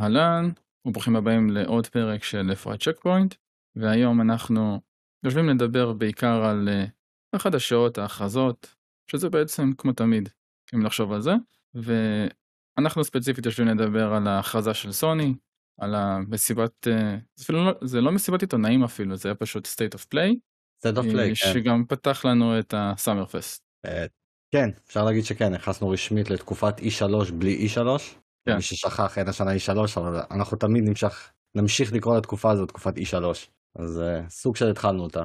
אהלן, וברוכים הבאים לעוד פרק של אפרת צ'ק פוינט, והיום אנחנו יושבים לדבר בעיקר על אה, החדשות, ההכרזות, שזה בעצם כמו תמיד, אם לחשוב על זה, ואנחנו ספציפית יושבים לדבר על ההכרזה של סוני, על המסיבת, אה, זה, אפילו לא, זה לא מסיבת עיתונאים אפילו, זה היה פשוט state of play, state of play, אה, כן. שגם פתח לנו את הסאמר פסט. אה, כן, אפשר להגיד שכן, נכנסנו רשמית לתקופת E3 בלי E3. כן. מי ששכח אין השנה E3, אבל אנחנו תמיד נמשך, נמשיך לקרוא לתקופה הזאת תקופת E3. אז אה, סוג של התחלנו אותה.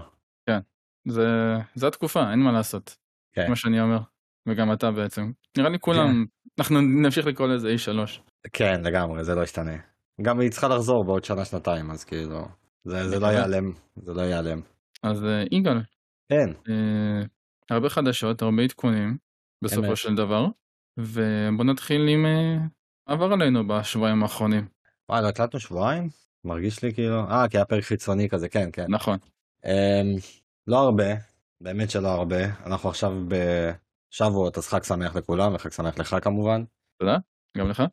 זה, זה התקופה, אין מה לעשות, כן. כמו שאני אומר, וגם אתה בעצם. נראה לי כולם, אנחנו נמשיך לקרוא לזה E3. כן, לגמרי, זה לא ישתנה. גם היא צריכה לחזור בעוד שנה-שנתיים, אז כאילו, זה, זה לא. ייעלם, זה לא ייעלם. אז אה, יגאל, כן, אה, הרבה חדשות, הרבה עדכונים, בסופו אמת. של דבר, ובוא נתחיל עם אה, עבר עלינו בשבועיים האחרונים. וואי, לא הקלטנו שבועיים? מרגיש לי כאילו, אה, כי היה פרק חיצוני כזה, כן, כן. נכון, אמ, לא הרבה, באמת שלא הרבה. אנחנו עכשיו בשבועות, אז חג שמח לכולם, וחג שמח לך כמובן. תודה, גם לך.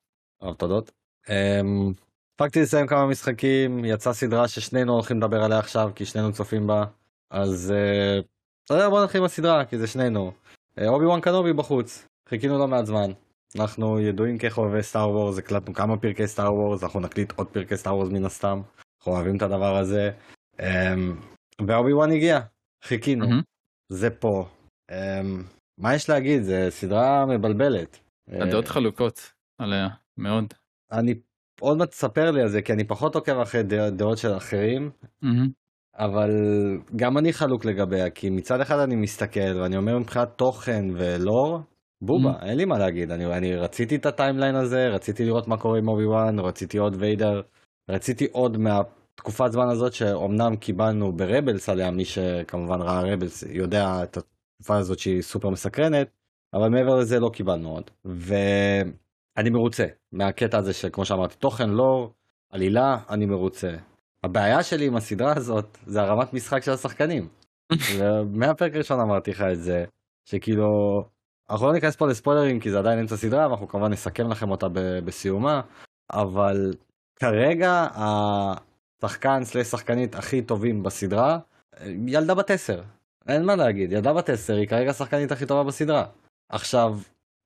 הרב תודות. אמ, הספקתי לסיים כמה משחקים, יצאה סדרה ששנינו הולכים לדבר עליה עכשיו, כי שנינו צופים בה. אז אה, אתה יודע, בוא נתחיל בסדרה, כי זה שנינו. אה, אובי וואן קנובי בחוץ, חיכינו לא מעט זמן. אנחנו ידועים כחובבי Star Wars, הקלטנו כמה פרקי Star Wars, אנחנו נקליט עוד פרקי Star Wars מן הסתם. אנחנו אוהבים את הדבר הזה. אמ, ואובי וואן הגיע, חיכינו, מהמם. זה פה. אמ, מה יש להגיד, זה סדרה מבלבלת. הדעות חלוקות עליה, מאוד. אני עוד מעט תספר לי על זה כי אני פחות עוקב אחרי דע- דעות של אחרים מהמם. אבל גם אני חלוק לגביה כי מצד אחד אני מסתכל ואני אומר מבחינת תוכן ולור בובה אין לי מה להגיד אני, אני רציתי את ה timeline הזה רציתי לראות מה קורה עם אובי וואן רציתי עוד ויידר רציתי עוד מהתקופת זמן הזאת שאומנם קיבלנו ב Rebels עליה מי שכמובן ראה Rebels יודע את התקופה הזאת שהיא סופר מסקרנת אבל מעבר לזה לא קיבלנו עוד ואני מרוצה מהקטע הזה שכמו שאמרתי תוכן לור עלילה אני מרוצה הבעיה שלי עם הסדרה הזאת זה הרמת משחק של השחקנים. ומהפרק הראשון אמרתי לך את זה שכאילו אנחנו לא ניכנס פה לספוילרים כי זה עדיין אמצע סדרה ואנחנו כמובן נסכם לכם אותה ב- בסיומה אבל כרגע השחקן סלש שחקנית הכי טובים בסדרה ילדה בת עשר אין מה להגיד ילדה בת עשר היא כרגע השחקנית הכי טובה בסדרה עכשיו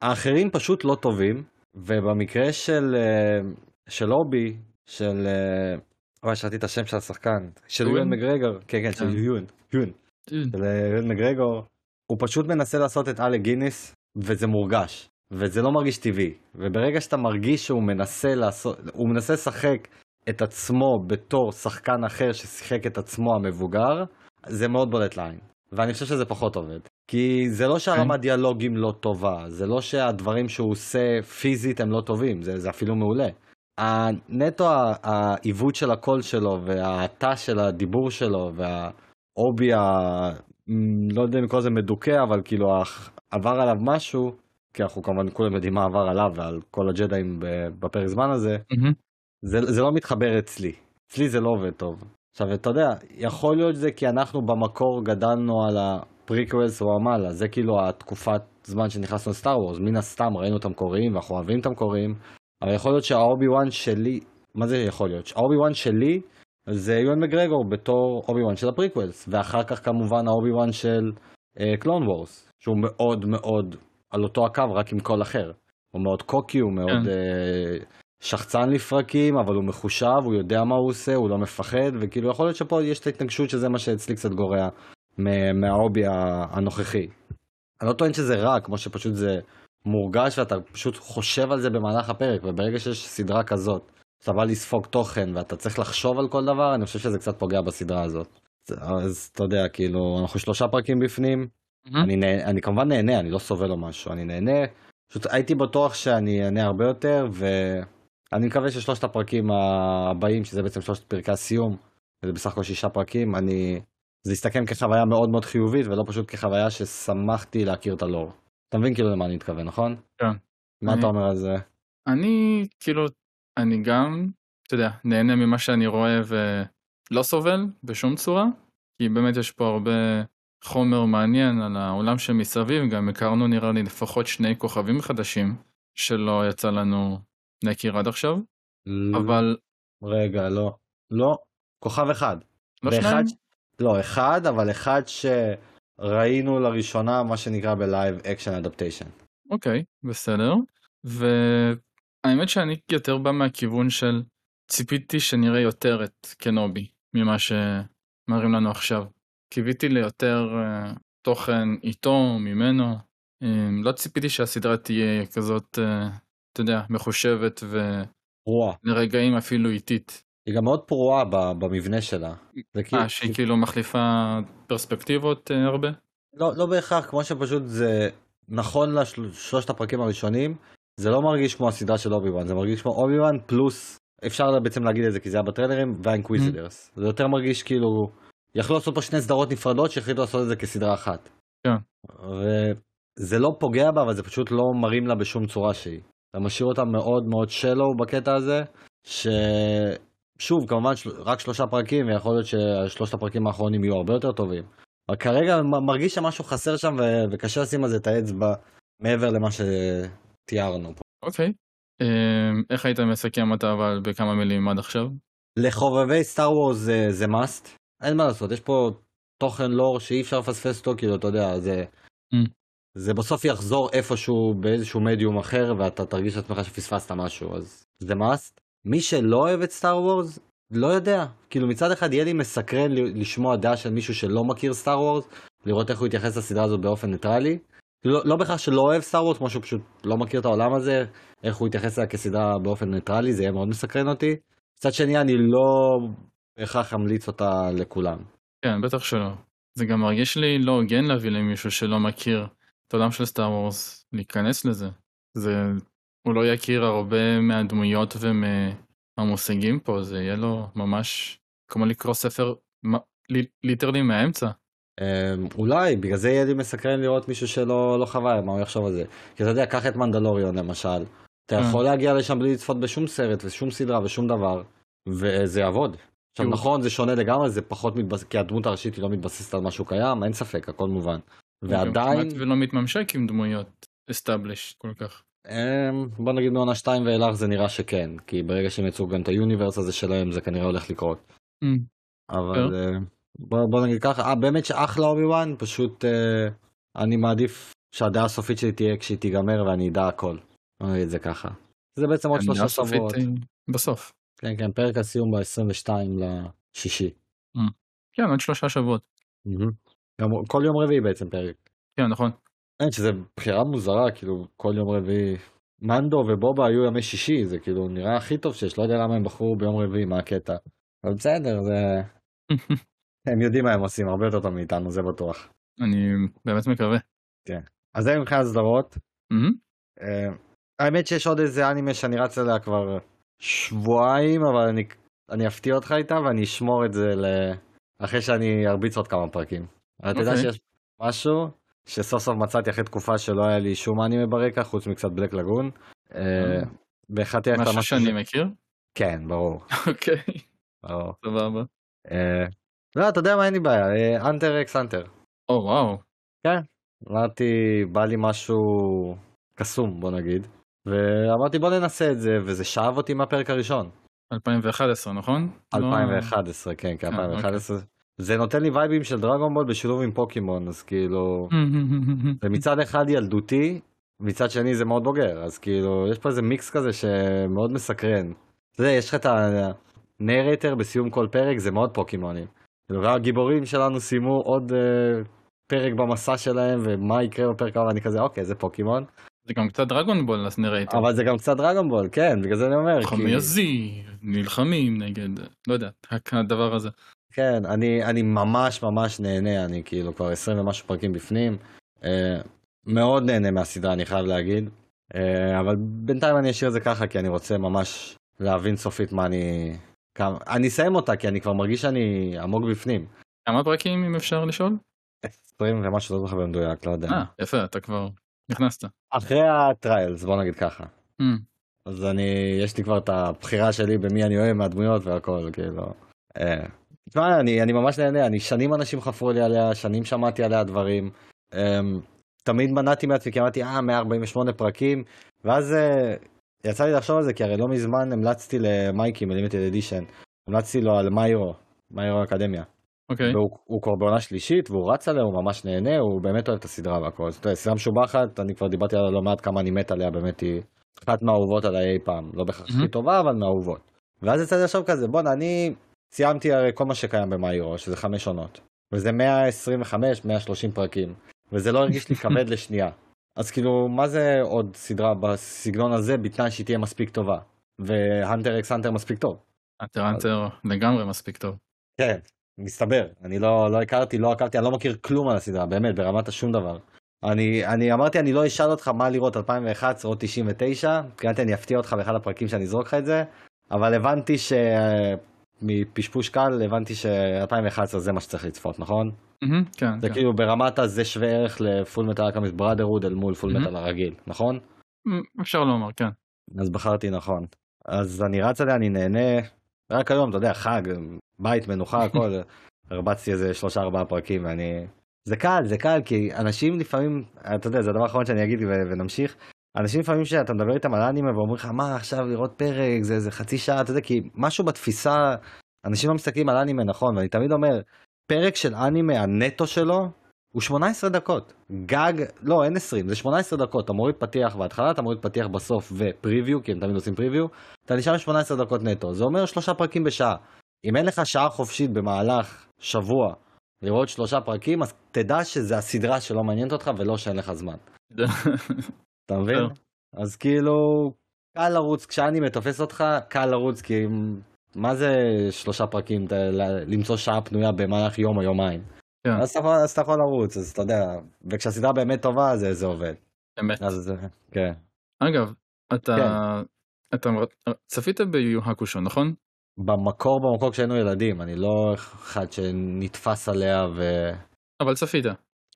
האחרים פשוט לא טובים ובמקרה של אה, של אובי של אה, אוי, שרתי את השם של השחקן. של יואן? מגרגור. כן, כן, של כן. יואן. יואן. של אה, יואן מגרגור. הוא פשוט מנסה לעשות את אלק גינס, וזה מורגש. וזה לא מרגיש טבעי. וברגע שאתה מרגיש שהוא מנסה לעשות, הוא מנסה לשחק את עצמו בתור שחקן אחר ששיחק את עצמו המבוגר, זה מאוד בולט לעין. ואני חושב שזה פחות עובד. כי זה לא שהרמת דיאלוגים לא טובה, זה לא שהדברים שהוא עושה פיזית הם לא טובים, זה, זה אפילו מעולה. הנטו העיוות של הקול שלו והתא של הדיבור שלו. מ, לא יודע אם לקרוא לזה מדוכא אבל כאילו עבר עליו משהו כי אנחנו כמובן כולם יודעים מה עבר עליו ועל כל הג'דאים בפרק זמן הזה. מהמם. זה, זה לא מתחבר אצלי. אצלי זה לא עובד טוב. עכשיו אתה יודע יכול להיות זה כי אנחנו במקור גדלנו על ה prequels או המעלה. זה כאילו התקופת זמן שנכנסנו ל Star Wars. מן הסתם ראינו את המקוריים ואנחנו אוהבים את המקוריים אבל יכול להיות שהאובי וואן שלי, מה זה יכול להיות? האובי וואן שלי זה יואן מגרגור בתור אובי וואן של ה prequels, ואחר כך כמובן האובי וואן של Clone uh, Wars, שהוא מאוד מאוד על אותו הקו רק עם קול אחר. הוא מאוד קוקי, הוא מאוד כן. uh, שחצן לפרקים, אבל הוא מחושב, הוא יודע מה הוא עושה, הוא לא מפחד, וכאילו יכול להיות שפה יש את ההתנגשות שזה מה שאצלי קצת גורע מהאובי הנוכחי. אני לא טוען שזה רע, כמו שפשוט זה מורגש ואתה פשוט חושב על זה במהלך הפרק, וברגע שיש סדרה כזאת, בא לספוג תוכן ואתה צריך לחשוב על כל דבר, אני חושב שזה קצת פוגע בסדרה הזאת. אז אתה יודע, כאילו, אנחנו שלושה פרקים בפנים, מהמם. אני, נה, אני כמובן נהנה, אני לא סובל או משהו, אני נהנה, פשוט הייתי בטוח שאני אהנה הרבה יותר, ואני מקווה ששלושת הפרקים הבאים, שזה בעצם שלושת פרקי הסיום, זה בסך הכל שישה פרקים, אני... זה יסתכם כחוויה מאוד מאוד חיובית, ולא פשוט כחוויה ששמחתי להכיר את הלור. אתה מבין כאילו למה אני מתכוון, נכון? כן. מה אני- אתה אומר על זה? אני כאילו, אני גם, אתה יודע, נהנה ממה שאני רואה ולא סובל בשום צורה, כי באמת יש פה הרבה חומר מעניין על העולם שמסביב, גם הכרנו נראה לי לפחות שני כוכבים חדשים שלא יצא לנו להכיר עד עכשיו. אבל רגע, לא. לא, כוכב אחד. לא ואחד- שניים? לא, אחד, אבל אחד שראינו לראשונה, מה שנקרא ב live action adaptation. אוקיי, בסדר. והאמת שאני יותר בא מהכיוון של ציפיתי שנראה יותר את קנובי ממה שמראים לנו עכשיו. קיוויתי ליותר אה, תוכן איתו, ממנו. אה, לא ציפיתי שהסדרה תהיה כזאת, אה, אתה יודע, מחושבת פרועה. ולרגעים אפילו איטית. היא גם מאוד פרועה במבנה שלה. כאילו- אה, שהיא כאילו מחליפה פרספקטיבות אה, הרבה? לא, לא בהכרח, כמו שפשוט זה נכון לשלושת הפרקים הראשונים, זה לא מרגיש כמו הסדרה של אובי וואן, זה מרגיש כמו אובי וואן פלוס, אפשר בעצם להגיד את זה כי זה היה בטריילרים, והאינקוויזידרס. זה יותר מרגיש כאילו, יכלו לעשות פה שני סדרות נפרדות שהחליטו לעשות את זה כסדרה אחת. כן. וזה לא פוגע בה, אבל זה פשוט לא מרים לה בשום צורה שהיא. אתה משאיר אותה מאוד מאוד שלו בקטע הזה, ששוב, כמובן של... רק שלושה פרקים, ויכול להיות ששלושת הפרקים האחרונים יהיו הרבה יותר טובים. אבל כרגע מרגיש שמשהו חסר שם, ו... וקשה לשים על זה את האצבע מעבר למה שתיארנו פה. אוקיי. אה, איך היית מסכם אותה אבל בכמה מילים עד עכשיו? לחובבי סטאר וורס זה, זה must, אין מה לעשות, יש פה תוכן לור שאי אפשר לפספס אותו, כאילו, אתה יודע, זה... Mm. זה בסוף יחזור איפשהו באיזשהו מדיום אחר ואתה תרגיש לעצמך שפספסת משהו אז זה must. מי שלא אוהב את סטאר וורס לא יודע כאילו מצד אחד יהיה לי מסקרן ל- לשמוע דעה של מישהו שלא מכיר סטאר וורס לראות איך הוא יתייחס לסדרה הזאת באופן ניטרלי. לא, לא בהכרח שלא אוהב Star Wars כמו שהוא פשוט לא מכיר את העולם הזה איך הוא יתייחס אליה כסדרה באופן ניטרלי זה יהיה מאוד מסקרן אותי. מצד שני אני לא בהכרח אמליץ אותה לכולם. כן, בטח שלא. זה גם מרגיש לי לא הוגן להביא למישהו שלא מכיר את העולם של Star Wars להיכנס לזה. זה... הוא לא יכיר הרבה מהדמויות ומהמושגים פה, זה יהיה לו ממש כמו לקרוא ספר literally מהאמצע. אמ, אולי, בגלל זה יהיה לי מסקרן לראות מישהו שלא לא חווה, מה הוא יחשוב על זה. כי אתה יודע, קח את Mandalorian למשל. אתה כן. יכול להגיע לשם בלי לצפות בשום סרט ושום סדרה ושום דבר, וזה יעבוד. עכשיו נכון, זה שונה לגמרי, זה פחות מתבסס, כי הדמות הראשית היא לא מתבססת על משהו קיים, אין ספק, הכל מובן. ועדיין, כמעט ולא מתממשק עם דמויות established כל כך. אמ, בוא נגיד מעונה 2 ואילך זה נראה שכן, כי ברגע שהם יצאו גם את ה universe הזה שלהם, זה כנראה הולך לקרות. Mm. אבל אה, בוא, בוא נגיד ככה, אה, באמת שאחלה אובי וואן, פשוט אה, אני מעדיף שהדעה הסופית שלי תהיה כשהיא תיגמר ואני אדע הכל. בוא נגיד את זה ככה. זה בעצם עוד העמדה שלושה שבועות. היא בסוף. כן, כן, פרק הסיום ב-22 לשישי. כן, עוד שלושה שבועות. גם כל יום רביעי בעצם פרק. כן, נכון. אין, שזה בחירה מוזרה, כאילו, כל יום רביעי. מנדו ובובה היו ימי שישי, זה כאילו נראה הכי טוב שיש, לא יודע למה הם בחרו ביום רביעי, מה הקטע. אבל בסדר, זה... הם יודעים מה הם עושים, הרבה יותר טוב מאיתנו, זה בטוח. אני באמת מקווה. אז זה מבחינת סדרות. מהמם. אה, האמת שיש עוד איזה אנימה שאני רץ עליה כבר שבועיים, אבל אני, אני אפתיע אותך איתה ואני אשמור את זה ל... אחרי שאני ארביץ עוד כמה פרקים. אבל אתה יודע אוקיי. שיש משהו שסוף סוף מצאתי אחרי תקופה שלא היה לי שום אנימה ברקע, חוץ מקצת בלק לגון. ללכת על משהו שאני מכיר? כן, ברור. אוקיי, ברור. סבבה. אה, לא, אתה יודע מה, אין לי בעיה, אנטר אקס אנטר. או וואו. אמרתי, בא לי משהו קסום, בוא נגיד. ואמרתי, בוא ננסה את זה, וזה שאב אותי מהפרק הראשון. 2011 נכון? 2011, כן, כן, אה, 2011. זה נותן לי וייבים של דרגון בול בשילוב עם פוקימון, אז כאילו... זה מצד אחד ילדותי, מצד שני זה מאוד בוגר, אז כאילו, יש פה איזה מיקס כזה שמאוד מסקרן. אתה יודע, יש לך את ה narrator בסיום כל פרק, זה מאוד פוקימונים. הגיבורים שלנו סיימו עוד אה, פרק במסע שלהם, ומה יקרה בפרק הבא, אני כזה, אוקיי, זה פוקימון. זה גם קצת Dragon Ball אז נראה אבל זה גם קצת Dragon Ball, כן, בגלל זה אני אומר. חמי הזי, נלחמים נגד, לא יודע, הדבר הזה. כן, אני, אני ממש ממש נהנה, אני כאילו כבר 20 ומשהו פרקים בפנים. אה, מאוד נהנה מהסדרה, אני חייב להגיד. אה, אבל בינתיים אני אשאיר את זה ככה, כי אני רוצה ממש להבין סופית מה אני... כמה... אני אסיים אותה, כי אני כבר מרגיש שאני עמוק בפנים. כמה פרקים אם אפשר לשאול? 20 ומשהו, לא זוכר במדויק, לא יודע. אה, יפה, אתה כבר נכנסת. אחרי הטריילס, בוא נגיד ככה. Mm, אז אני, יש לי כבר את הבחירה שלי במי אני אוהב מהדמויות והכל, כאילו. אה. תשמע, אני, אני ממש נהנה, אני שנים אנשים חפרו לי עליה, שנים שמעתי עליה דברים. אה, תמיד מנעתי מעצמי, כי אמרתי, אה, 148 פרקים, ואז אה, יצא לי לחשוב על זה כי הרי לא מזמן המלצתי למייקי מלימיטד אדישן, המלצתי לו על מיירו, מיירו אקדמיה. אוקיי. והוא כבר בעונה שלישית והוא רץ עליה, הוא ממש נהנה, הוא באמת אוהב את הסדרה והכל. זאת אומרת, סדרה משובחת, אני כבר דיברתי עליה לא מעט כמה אני מת עליה, באמת היא אחת מהאהובות עליי אי פעם. לא בהכרח הכי טובה, אבל מהאהובות. ואז יצא לי לחשוב כזה, בואנה, אני סיימתי הרי כל מה שקיים במאירו, שזה חמש עונות. וזה 125-130 פרקים. וזה לא הרגיש לי כבד לשנייה. אז כאילו, מה זה עוד סדרה בסגנון הזה, בתנאי שהיא תהיה מספיק טובה. והאנטר אקס האנטר מספיק טוב. האנטר האנטר לגמרי מספיק טוב. כן, מסתבר. אני לא, לא הכרתי, לא עקבתי, אני לא מכיר כלום על הסדרה, באמת, ברמת השום דבר. אני, אני אמרתי, אני לא אשאל אותך מה לראות 2011 או 99, מבחינתי אני אפתיע אותך באחד הפרקים שאני אזרוק לך את זה, אבל הבנתי ש... מפשפוש קל הבנתי ש-2011 זה מה שצריך לצפות, נכון? כן. זה כן. כאילו ברמת הזה שווה ערך לפול מטל אקמיסט בראדרוד אל מול פול מטל הרגיל, נכון? אפשר לומר, כן. אז בחרתי נכון. אז אני רץ עליה, אני נהנה, רק היום, אתה יודע, חג, בית, מנוחה, הכל, הרבצתי איזה שלושה ארבעה פרקים ואני... זה קל, זה קל, כי אנשים לפעמים, אתה יודע, זה הדבר האחרון שאני אגיד ונמשיך, אנשים לפעמים שאתה מדבר איתם על אנימה ואומרים לך מה עכשיו לראות פרק זה איזה חצי שעה אתה יודע כי משהו בתפיסה אנשים לא מסתכלים על אנימה נכון ואני תמיד אומר פרק של אנימה הנטו שלו הוא 18 דקות. גג לא אין 20 זה 18 דקות. אתה מוריד פתיח בהתחלה אתה מוריד פתיח בסוף ופריוויו כי הם תמיד עושים פריוויו אתה נשאר עם 18 דקות נטו. זה אומר שלושה פרקים בשעה. אם אין לך שעה חופשית במהלך שבוע לראות שלושה פרקים אז תדע שזה הסדרה שלא מעניינת אותך ולא שאין לך זמן. אתה מבין? אז כאילו, קל לרוץ, כשאני מתופס אותך, קל לרוץ, כי מה זה שלושה פרקים, למצוא שעה פנויה במהלך יום או יומיים. כן. אז, אז אתה יכול לרוץ, אז אתה יודע, וכשהסדרה באמת טובה, זה, זה עובד. אמת. אז כן. אגב, אתה, כן. אתה צפית ביו הקושו, נכון? במקור, במקור כשהיינו ילדים, אני לא אחד שנתפס עליה ו... אבל צפית.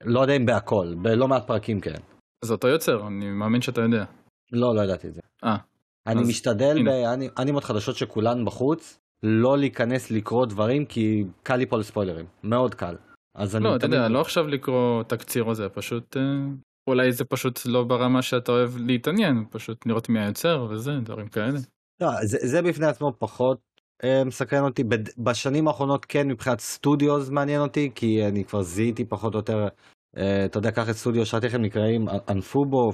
לא יודע אם בהכל, בלא מעט פרקים כן. זה אותו יוצר, אני מאמין שאתה יודע. לא, לא ידעתי את זה. אה. אני אז... משתדל באנימות חדשות שכולן בחוץ, לא להיכנס לקרוא דברים, כי קל ליפול לספוילרים. מאוד קל. אז לא, אתה יודע, לא עכשיו לקרוא תקציר או זה, פשוט... אה, אולי זה פשוט לא ברמה שאתה אוהב להתעניין, פשוט לראות מי היוצר וזה, דברים כאלה. לא, זה, זה בפני עצמו פחות אה, מסקרן אותי. בשנים האחרונות כן מבחינת סטודיו זה מעניין אותי, כי אני כבר זיהיתי פחות או יותר אה, אתה יודע, קח את סטודיו שאלתי איך הם נקראים, אנפובו,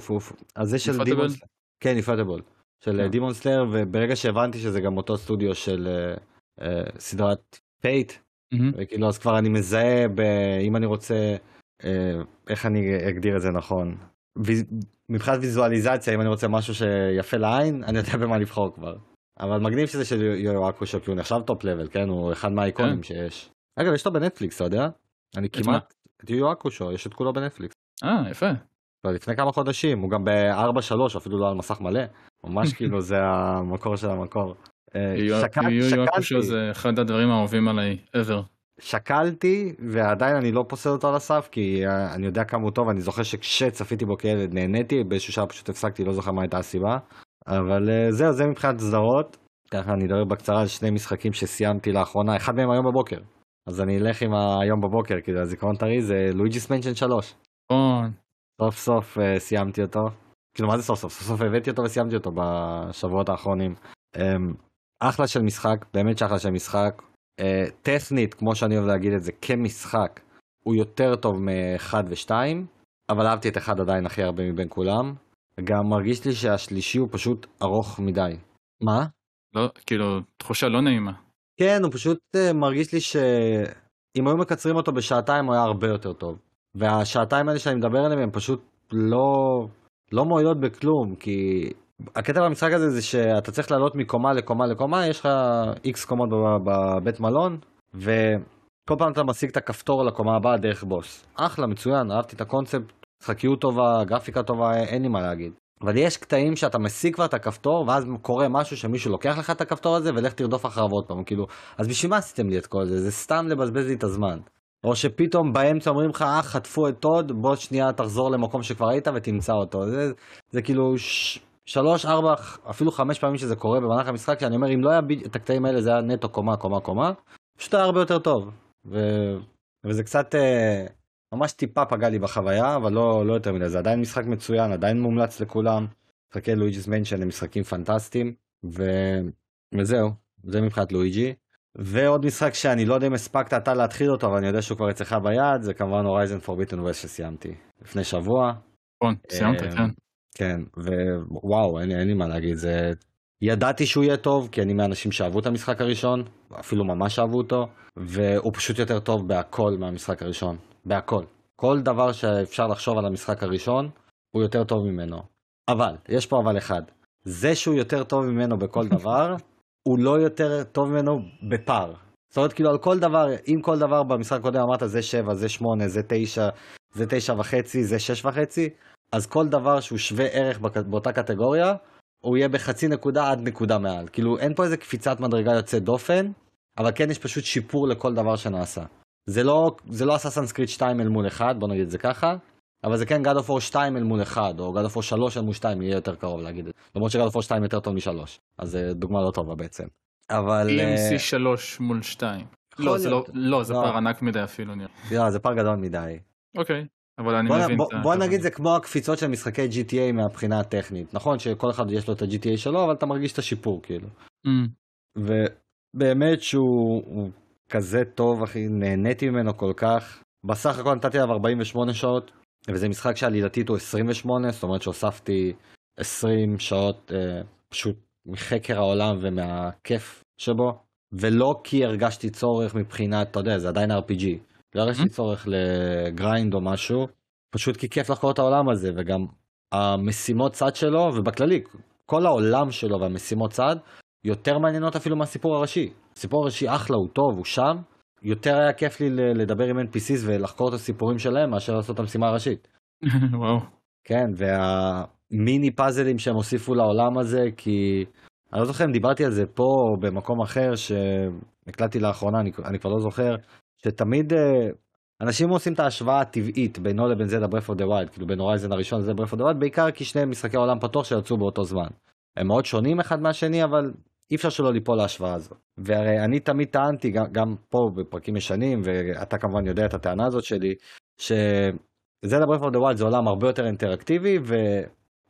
אז זה של Demon Slayer. כן, Ufotable. של Demon כן. Slayer, וברגע שהבנתי שזה גם אותו סטודיו של אה, סדרת Fate, וכאילו אז כבר אני מזהה, אם אני רוצה, איך אני אגדיר את זה נכון. מבחינת ויזואליזציה, אם אני רוצה משהו שיפה לעין, אני יודע במה לבחור כבר. אבל מגניב שזה של Yu Hakusho, כי הוא נחשב top level, כן? הוא אחד מהאיקונים כן. שיש. אגב, יש אותו בנטפליקס, אתה יודע? אני כמעט, את Yu Hakusho, יש את כולו בנטפליקס. אה, יפה. לפני כמה חודשים, הוא גם ב-4-3, אפילו לא על מסך מלא. ממש כאילו זה המקור של המקור. אה, Hakusho זה אחד הדברים האהובים עליי, ever. שקלתי ועדיין אני לא פוסל אותו על הסף כי אה, אני יודע כמה הוא טוב אני זוכר שכשצפיתי בו כילד נהניתי באיזשהו שעה פשוט הפסקתי לא זוכר מה הייתה הסיבה אבל אה, זהו זה מבחינת סדרות ככה אני אדבר בקצרה על שני משחקים שסיימתי לאחרונה אחד מהם היום בבוקר אז אני אלך עם היום בבוקר, כי הזיכרון טרי זה Luigi's Mansion 3. נכון. סוף סוף אה, סיימתי אותו. כאילו מה זה סוף סוף? סוף סוף הבאתי אותו וסיימתי אותו בשבועות האחרונים. אממ, אחלה של משחק, באמת שאחלה של משחק. אה, טכנית, כמו שאני אוהב להגיד את זה, כמשחק, הוא יותר טוב מ-1 ו-2, אבל אהבתי את 1 עדיין הכי הרבה מבין כולם. גם מרגיש לי שהשלישי הוא פשוט ארוך מדי. מה? לא, כאילו, תחושה לא נעימה. כן, הוא פשוט uh, מרגיש לי שאם היו מקצרים אותו בשעתיים הוא היה הרבה יותר טוב. והשעתיים האלה שאני מדבר עליהם הם פשוט לא, לא מועילות בכלום, כי הקטע במשחק הזה זה שאתה צריך לעלות מקומה לקומה לקומה, יש לך איקס קומות בבית מלון, וכל פעם אתה משיג את הכפתור לקומה הבאה דרך בוס. אחלה, מצוין, אהבתי את הקונספט, משחקיות טובה, גרפיקה טובה, אין לי מה להגיד. אבל יש קטעים שאתה משיג כבר את הכפתור, ואז קורה משהו שמישהו לוקח לך את הכפתור הזה, ולך תרדוף אחריו עוד פעם, כאילו, אז בשביל מה עשיתם לי את כל זה? זה סתם לבזבז לי את הזמן. או שפתאום באמצע אומרים לך, אה, חטפו את טוד, בוא שנייה תחזור למקום שכבר היית ותמצא אותו. זה, זה כאילו ש... שלוש, ארבע, אפילו חמש פעמים שזה קורה במהלך המשחק, שאני אומר, אם לא היה את הקטעים האלה, זה היה נטו קומה, קומה, קומה, פשוט היה הרבה יותר טוב. ו... וזה קצת... אה... ממש טיפה פגע לי בחוויה, אבל לא, לא יותר מדי, זה עדיין משחק מצוין, עדיין מומלץ לכולם. משחקי Luigi's Mansion הם משחקים פנטסטיים, ו... וזהו, זה מבחינת לואיג'י. ועוד משחק שאני לא יודע אם הספקת אתה להתחיל אותו, אבל אני יודע שהוא כבר אצלך ביד, זה כמובן Horizon Forbidden West שסיימתי לפני שבוע. נכון, סיימת, אה, כן. כן, וואו, אין, אין לי מה להגיד, זה... ידעתי שהוא יהיה טוב, כי אני מהאנשים שאהבו את המשחק הראשון, אפילו ממש אהבו אותו, והוא פשוט יותר טוב בהכל מהמשחק הראשון, בהכל. כל דבר שאפשר לחשוב על המשחק הראשון, הוא יותר טוב ממנו. אבל, יש פה אבל אחד, זה שהוא יותר טוב ממנו בכל דבר, הוא לא יותר טוב ממנו בפער. זאת אומרת, כאילו על כל דבר, אם כל דבר במשחק הקודם אמרת זה 7, זה 8, זה 9, זה 9 וחצי, זה 6 וחצי, אז כל דבר שהוא שווה ערך באותה קטגוריה, הוא יהיה בחצי נקודה עד נקודה מעל. כאילו אין פה איזה קפיצת מדרגה יוצאת דופן, אבל כן יש פשוט שיפור לכל דבר שנעשה. זה לא, זה לא אסאסנס קריט 2 אל מול 1, בוא נגיד את זה ככה, אבל זה כן God of War 2 אל מול 1, או God of War 3 אל מול 2, יהיה יותר קרוב להגיד את זה. למרות ש-God of War 2 יותר טוב מ-3, אז זה דוגמה לא טובה בעצם. אבל... אה, EMC 3 מול 2. לא, זה לא. לא, זה לא. פער ענק מדי אפילו נראה. לא, זה פער גדול מדי. אוקיי, אבל אני בוא, מבין בוא, את ה... בוא נגיד זה כמו הקפיצות של משחקי GTA מהבחינה הטכנית. נכון שכל אחד יש לו את ה-GTA שלו, אבל אתה מרגיש את השיפור כאילו. אמ, ובאמת שהוא הוא כזה טוב אחי, נהניתי ממנו כל כך. בסך הכל נתתי עליו 48 שעות, וזה משחק שעלילתית הוא 28, זאת אומרת שהוספתי 20 שעות אה, פשוט מחקר העולם ומהכיף שבו, ולא כי הרגשתי צורך מבחינת, אתה יודע, זה עדיין RPG. לא הרגשתי Mhm. צורך לגריינד או משהו, פשוט כי כיף לחקור את העולם הזה, וגם המשימות צד שלו, ובכללי, כל העולם שלו והמשימות צד, יותר מעניינות אפילו מהסיפור הראשי. הסיפור הראשי אחלה, הוא טוב, הוא שם. יותר היה כיף לי לדבר עם NPCs ולחקור את הסיפורים שלהם מאשר לעשות את המשימה הראשית. וואו. כן, והמיני פאזלים שהם הוסיפו לעולם הזה, כי אני לא זוכר אם דיברתי על זה פה או במקום אחר שהקלטתי לאחרונה, אני, אני כבר לא זוכר, שתמיד אה, אנשים עושים את ההשוואה הטבעית בינו לבין Zelda Breath of the Wild, כאילו בין Horizon הראשון ל Zelda Breath of the Wild, בעיקר כי שני משחקי עולם פתוח שיצאו באותו זמן. הם מאוד שונים אחד מהשני, אבל אי אפשר שלא ליפול להשוואה הזו. והרי אני תמיד טענתי, גם, גם פה בפרקים ישנים, ואתה כמובן יודע את הטענה הזאת שלי, ש Zelda Breath of the Wild זה עולם הרבה יותר אינטראקטיבי,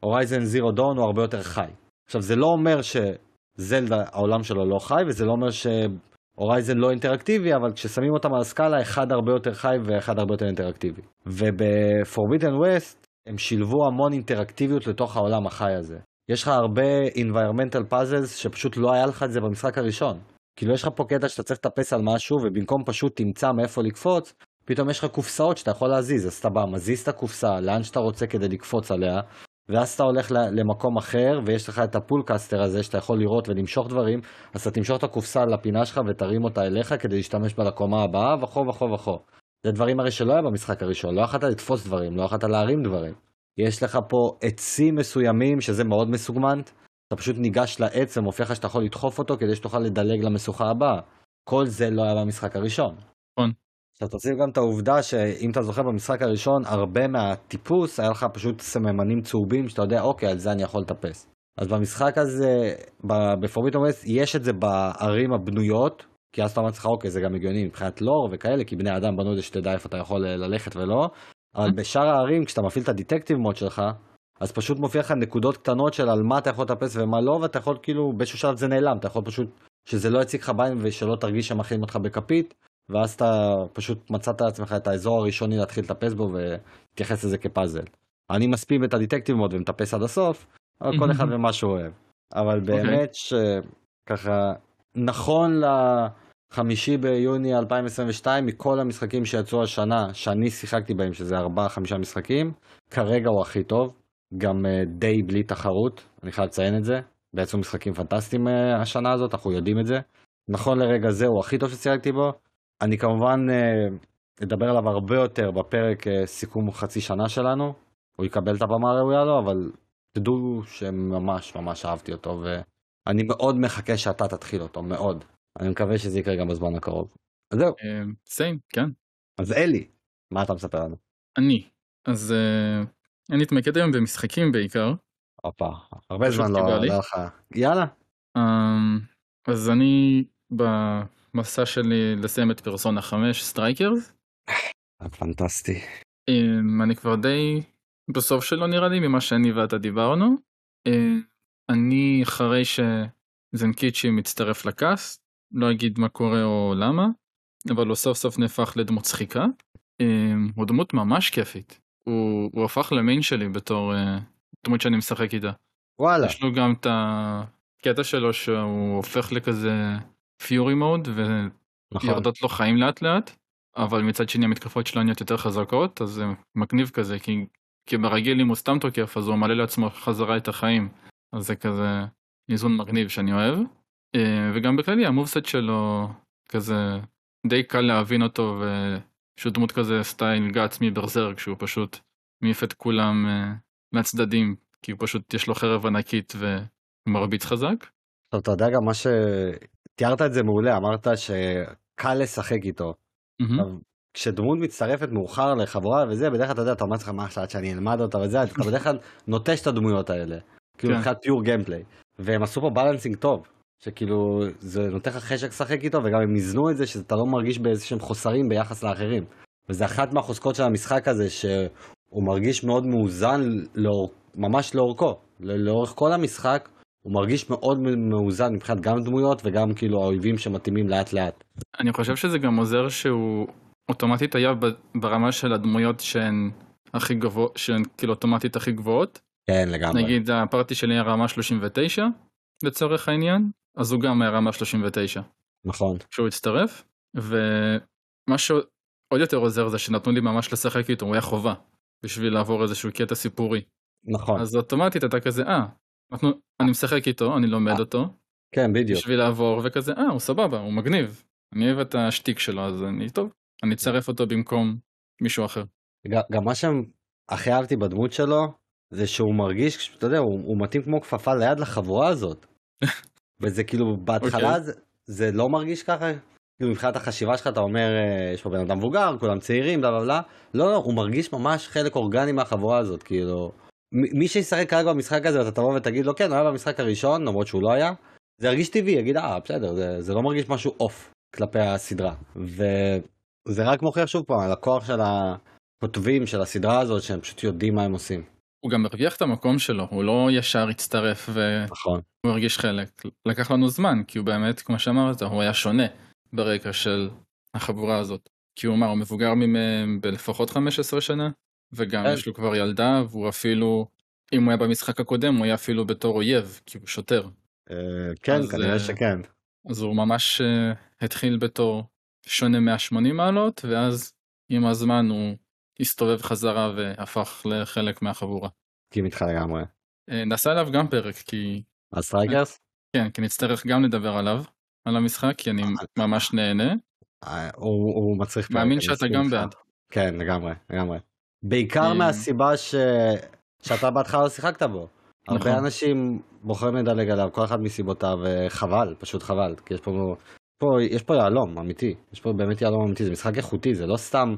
ו Horizon Zero Dawn הוא הרבה יותר חי. עכשיו זה לא אומר שזלדה העולם שלו לא חי, וזה לא אומר ש Horizon לא אינטראקטיבי, אבל כששמים אותם על הסקאלה, אחד הרבה יותר חי ואחד הרבה יותר אינטראקטיבי. וב Forbidden West הם שילבו המון אינטראקטיביות לתוך העולם החי הזה. יש לך הרבה environmental puzzles שפשוט לא היה לך את זה במשחק הראשון. כאילו יש לך פה קטע שאתה צריך לטפס על משהו ובמקום פשוט תמצא מאיפה לקפוץ, פתאום יש לך קופסאות שאתה יכול להזיז, אז אתה בא, מזיז את הקופסה לאן שאתה רוצה כדי לקפוץ עליה, ואז אתה הולך למקום אחר ויש לך את הפולקסטר הזה שאתה יכול לראות ולמשוך דברים, אז אתה תמשוך את הקופסה לפינה שלך ותרים אותה אליך כדי להשתמש בה לקומה הבאה וכו' וכו' וכו'. זה דברים הרי שלא היה במשחק הראשון, לא יכולת לתפוס דברים, לא יכולת להרים דברים. יש לך פה עצים מסוימים שזה מאוד מסוגמנט, אתה פשוט ניגש לעץ ומופיע לך שאתה יכול לדחוף אותו כדי שתוכל לדלג למשוכה הבאה. כל זה לא היה במשחק הראשון. נכון. עכשיו תוסיף גם את העובדה שאם אתה זוכר במשחק הראשון, הרבה מהטיפוס היה לך פשוט סממנים צהובים שאתה יודע, אוקיי, על זה אני יכול לטפס. אז במשחק הזה, בפורביטון ווסט, יש את זה בערים הבנויות, כי אז אתה אומר לעצמך, אוקיי, זה גם הגיוני מבחינת לור וכאלה, כי בני אדם בנו את זה שתדע איפה אתה יכול אה, ללכת ולא, אבל בשאר הערים, כשאתה מפעיל את הדיטקטיב מוד שלך, אז פשוט מופיע לך נקודות קטנות של על מה אתה יכול לטפס ומה לא, ואתה יכול כאילו, באיזשהו שלב זה נעלם, אתה יכול פשוט, שזה לא יציג לך בעין ושלא תרגיש שמכינים אותך בכפית, ואז אתה פשוט מצאת לעצמך את האזור הראשוני להתחיל לטפס בו ותתייחס לזה כפאזל. אני מספיד את הדיטקטיב מוד ומטפס עד הסוף, אבל כל אחד ומה שהוא אוהב. אבל באמת שככה, נכון לחמישי ביוני 2022, מכל המשחקים שיצאו השנה, שאני שיחקתי בהם, שזה 4-5 משחקים, כרגע הוא הכי טוב, גם אה, די בלי תחרות, אני חייב לציין את זה. בעצם משחקים פנטסטיים אה, השנה הזאת, אנחנו יודעים את זה. נכון לרגע זה הוא הכי טוב ששיחקתי בו. אני כמובן אה, אדבר עליו הרבה יותר בפרק סיכום חצי שנה שלנו. הוא יקבל את הבמה הראויה לו, אבל תדעו שממש ממש אהבתי אותו, ואני מאוד מחכה שאתה תתחיל אותו, מאוד. אני מקווה שזה יקרה גם בזמן הקרוב. אז זהו, סיים, כן. אז אלי, מה אתה מספר לנו? אני. אז אה, אני אתמקד היום במשחקים בעיקר. הופה, הרבה זמן לא. לא היה לך. יאללה. אמ, אז אני במסע שלי לסיים את פרסונה 5 Strikers. פנטסטי. אמ, אני כבר די בסוף שלו נראה לי ממה שאני ואתה דיברנו. אה, אני אחרי ש Zenkichi מצטרף ל cast, לא אגיד מה קורה או למה, אבל הוא סוף סוף נהפך לדמות צחיקה. אה, הוא דמות ממש כיפית. הוא, הוא הפך למיין שלי בתור אה, דמות שאני משחק איתה. וואלה. יש לו גם את הקטע שלו שהוא הופך לכזה פיורי מוד נכון. ויורדות לו חיים לאט לאט, אבל מצד שני המתקפות שלו נהיות יותר חזקות, אז זה מגניב כזה, כי, כי ברגיל אם הוא סתם תוקף אז הוא מעלה לעצמו חזרה את החיים, אז זה כזה איזון מגניב שאני אוהב. אה, וגם בכללי המובסט שלו כזה די קל להבין אותו ושהוא דמות כזה סטייל גץ מברזרק שהוא פשוט מעיף את כולם אה, מהצדדים כי הוא פשוט יש לו חרב ענקית ומרביץ חזק. טוב, אתה יודע גם מה ש... תיארת את זה מעולה, אמרת שקל לשחק איתו. עכשיו, כשדמות מצטרפת מאוחר לחבורה וזה, בדרך כלל אתה יודע, אתה אומר לעצמך מה עכשיו עד שאני אלמד אותה וזה, אתה בדרך כלל נוטש את הדמויות האלה. כאילו כן. מבחינת פיור גיימפליי. והם עשו פה בלנסינג טוב. שכאילו זה נותן לך חשק לשחק איתו וגם הם איזנו את זה שאתה לא מרגיש באיזה שהם חוסרים ביחס לאחרים. וזה אחת מהחוזקות של המשחק הזה שהוא מרגיש מאוד מאוזן לאור, ממש לאורכו. לאורך כל המשחק הוא מרגיש מאוד מאוזן מבחינת גם דמויות וגם כאילו האויבים שמתאימים לאט לאט. אני חושב שזה גם עוזר שהוא אוטומטית היה ברמה של הדמויות שהן הכי גבוהות, שהן כאילו אוטומטית הכי גבוהות. כן לגמרי. נגיד הפארטי שלי היה רמה 39 לצורך העניין, אז הוא גם היה רמה 39 נכון. כשהוא הצטרף, ומה שעוד יותר עוזר זה שנתנו לי ממש לשחק איתו, הוא היה חובה, בשביל לעבור איזשהו קטע סיפורי. נכון. אז אוטומטית אתה כזה, אה, אנחנו, אני משחק איתו, אני לומד אותו, כן בדיוק. בשביל לעבור, וכזה, אה, הוא סבבה, הוא מגניב. אני אוהב את השטיק שלו, אז אני, טוב, אני אצרף אותו במקום מישהו אחר. גם, גם מה שהכי אהבתי בדמות שלו זה שהוא מרגיש, אתה יודע, הוא, הוא מתאים כמו כפפה ליד לחבורה הזאת. וזה כאילו בהתחלה אוקיי. זה, זה לא מרגיש ככה. כאילו מבחינת החשיבה שלך אתה אומר אה, יש פה בן אדם מבוגר כולם צעירים בלה בלה בלה לא לא הוא מרגיש ממש חלק אורגני מהחבורה הזאת כאילו מי שישחק כרגע במשחק הזה אתה תבוא ותגיד לו כן הוא היה במשחק הראשון למרות שהוא לא היה זה ירגיש טבעי יגיד אה בסדר זה, זה לא מרגיש משהו אוף כלפי הסדרה וזה רק מוכיח שוב פעם על הכוח של הכותבים של הסדרה הזאת שהם פשוט יודעים מה הם עושים הוא גם הרוויח את המקום שלו, הוא לא ישר הצטרף והוא נכון הרגיש חלק. לקח לנו זמן, כי הוא באמת, כמו שאמרת, הוא היה שונה ברקע של החבורה הזאת. כי הוא אמר, הוא מבוגר מהם בלפחות 15 שנה, וגם כן. יש לו כבר ילדה, והוא אפילו, אם הוא היה במשחק הקודם, הוא היה אפילו בתור אויב, כי הוא שוטר. אה, כן כנראה אה, שכן אז הוא ממש אה, התחיל בתור שונה 180 מעלות, ואז עם הזמן הוא הסתובב חזרה והפך לחלק מהחבורה. מסכים איתך לגמרי אה, נעשה עליו גם פרק, כי ה Strikers כן, כי נצטרך גם לדבר עליו, על המשחק, כי אני ממש נהנה. אה, הוא, הוא מצריך פרק, מאמין שאתה גם. בעד. כן לגמרי לגמרי בעיקר אה, מהסיבה ש... שאתה בהתחלה לא שיחקת בו. הרבה נכון. אנשים בוחרים לדלג עליו כל אחד מסיבותיו וחבל פשוט חבל כי יש פה, פה יש פה יהלום אמיתי יש פה באמת יהלום אמיתי זה משחק איכותי זה לא סתם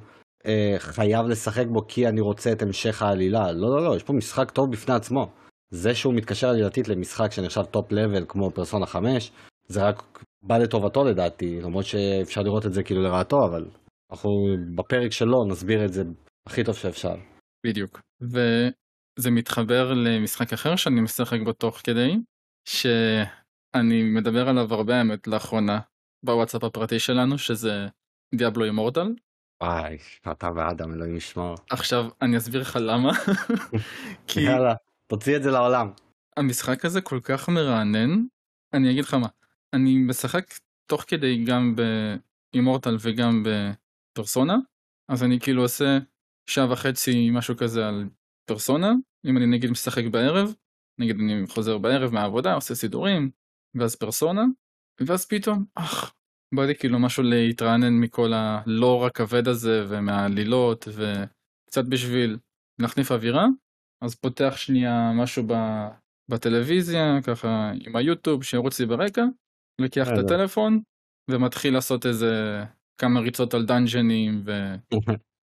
אה, חייב לשחק בו כי אני רוצה את המשך העלילה לא לא לא יש פה משחק טוב בפני עצמו זה שהוא מתקשר עלילתית למשחק שנחשב top level כמו פרסונה 5 זה רק בא לטובתו לדעתי למרות שאפשר לראות את זה כאילו לרעתו אבל אנחנו בפרק שלו נסביר את זה הכי טוב שאפשר. בדיוק. וזה מתחבר למשחק אחר שאני משחק בו תוך כדי, שאני מדבר עליו הרבה האמת לאחרונה בוואטסאפ הפרטי שלנו, שזה דיאבלו אימורטל. וואי, אתה ואדם אלוהים ישמור. עכשיו אני אסביר לך למה. כי יאללה, תוציא את זה לעולם. המשחק הזה כל כך מרענן, אני אגיד לך מה, אני משחק תוך כדי גם באימורטל וגם בפרסונה, אז אני כאילו עושה שעה וחצי משהו כזה על פרסונה, אם אני נגיד משחק בערב, נגיד אני חוזר בערב מהעבודה, עושה סידורים, ואז פרסונה, ואז פתאום, אך, בא לי כאילו משהו להתרענן מכל הלור הכבד הזה ומהעלילות, וקצת בשביל להחניף אווירה, אז פותח שנייה משהו ב... בטלוויזיה, ככה עם היוטיוב שירוץ לי ברקע, לוקח את בסדר. הטלפון ומתחיל לעשות איזה כמה ריצות על דאנג'נים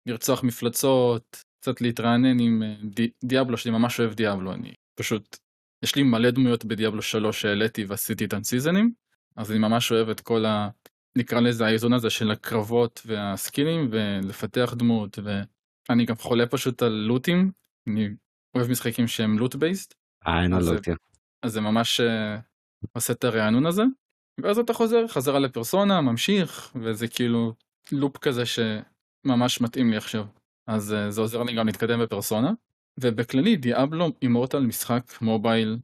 ולרצוח מפלצות, קצת להתרענן עם אה, די... דיאבלו שלי ממש אוהב דיאבלו, אני פשוט, יש לי מלא דמויות בדיאבלו 3 שהעליתי ועשיתי איתן סיזנים, אז אני ממש אוהב את כל ה... נקרא לזה האיזון הזה של הקרבות והסקילים ולפתח דמות ואני גם חולה פשוט על לוטים, אני אוהב משחקים שהם לוט בייסט, אה, אין אז זה- אנלוגיה. אז זה ממש אה, עושה את הרענון הזה, ואז אתה חוזר חזרה לפרסונה, ממשיך, וזה כאילו לופ כזה שממש מתאים לי עכשיו. אז אה, זה עוזר לי גם להתקדם בפרסונה, ובכללי דיאבלו אימורטל משחק מובייל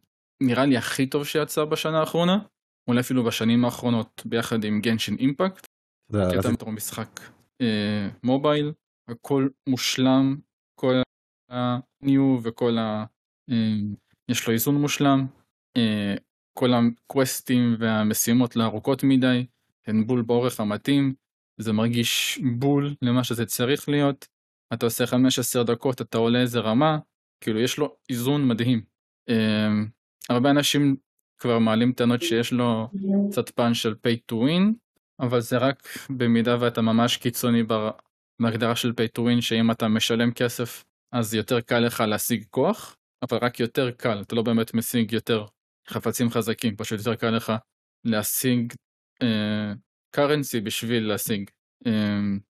נראה לי הכי טוב שיצא בשנה האחרונה, אולי אפילו בשנים האחרונות ביחד עם גנשין אימפקט, זה- כי אתה בתור משחק אה, מובייל, הכל מושלם, כל הניו וכל ה... אה, יש לו איזון מושלם, אה, כל הקווסטים והמשימות לא ארוכות מדי, הן בול באורך המתאים, זה מרגיש בול למה שזה צריך להיות, אתה עושה 15 דקות, אתה עולה איזה רמה, כאילו יש לו איזון מדהים. אה, הרבה אנשים כבר מעלים טענות שיש לו קצת פן של pay to win, אבל זה רק במידה ואתה ממש קיצוני בהגדרה של pay to win, שאם אתה משלם כסף אז יותר קל לך להשיג כוח, אבל רק יותר קל, אתה לא באמת משיג יותר חפצים חזקים, פשוט יותר קל לך להשיג אה, currency בשביל להשיג אה,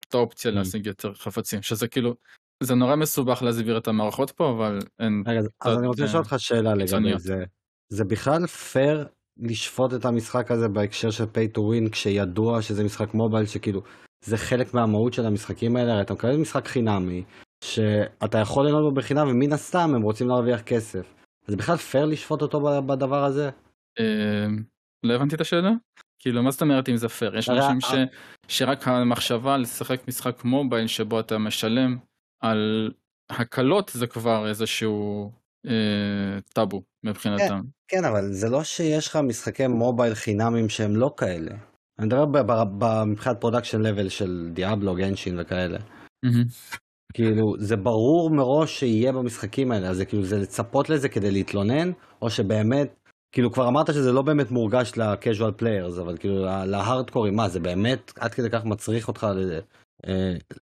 את האופציה Mm. להשיג יותר חפצים, שזה כאילו, זה נורא מסובך להסביר את המערכות פה, אבל אין, רגע, אז- אני רוצה אה, לשאול אותך שאלה לגבי. זה. זה בכלל פייר לשפוט את המשחק הזה בהקשר של pay to win כשידוע שזה משחק מובייל שכאילו זה חלק מהמהות של המשחקים האלה הרי אתה מקבל משחק חינמי שאתה יכול ליהנות בו בחינם ומן הסתם הם רוצים להרוויח כסף. זה בכלל פייר לשפוט אותו בדבר הזה? אה, לא הבנתי את השאלה? כאילו מה זאת אומרת אם זה פייר? יש אנשים ש... שרק המחשבה לשחק משחק מובייל שבו אתה משלם על הקלות זה כבר איזשהו טאבו מבחינתם. כן אבל זה לא שיש לך משחקי מובייל חינמים שהם לא כאלה. אני מדבר מבחינת production level של Diablo, Genshin וכאלה. כאילו זה ברור מראש שיהיה במשחקים האלה אז זה כאילו זה לצפות לזה כדי להתלונן או שבאמת כאילו כבר אמרת שזה לא באמת מורגש ל-casual players אבל כאילו לה- להארדקורים מה זה באמת עד כדי כך מצריך אותך ל- אה,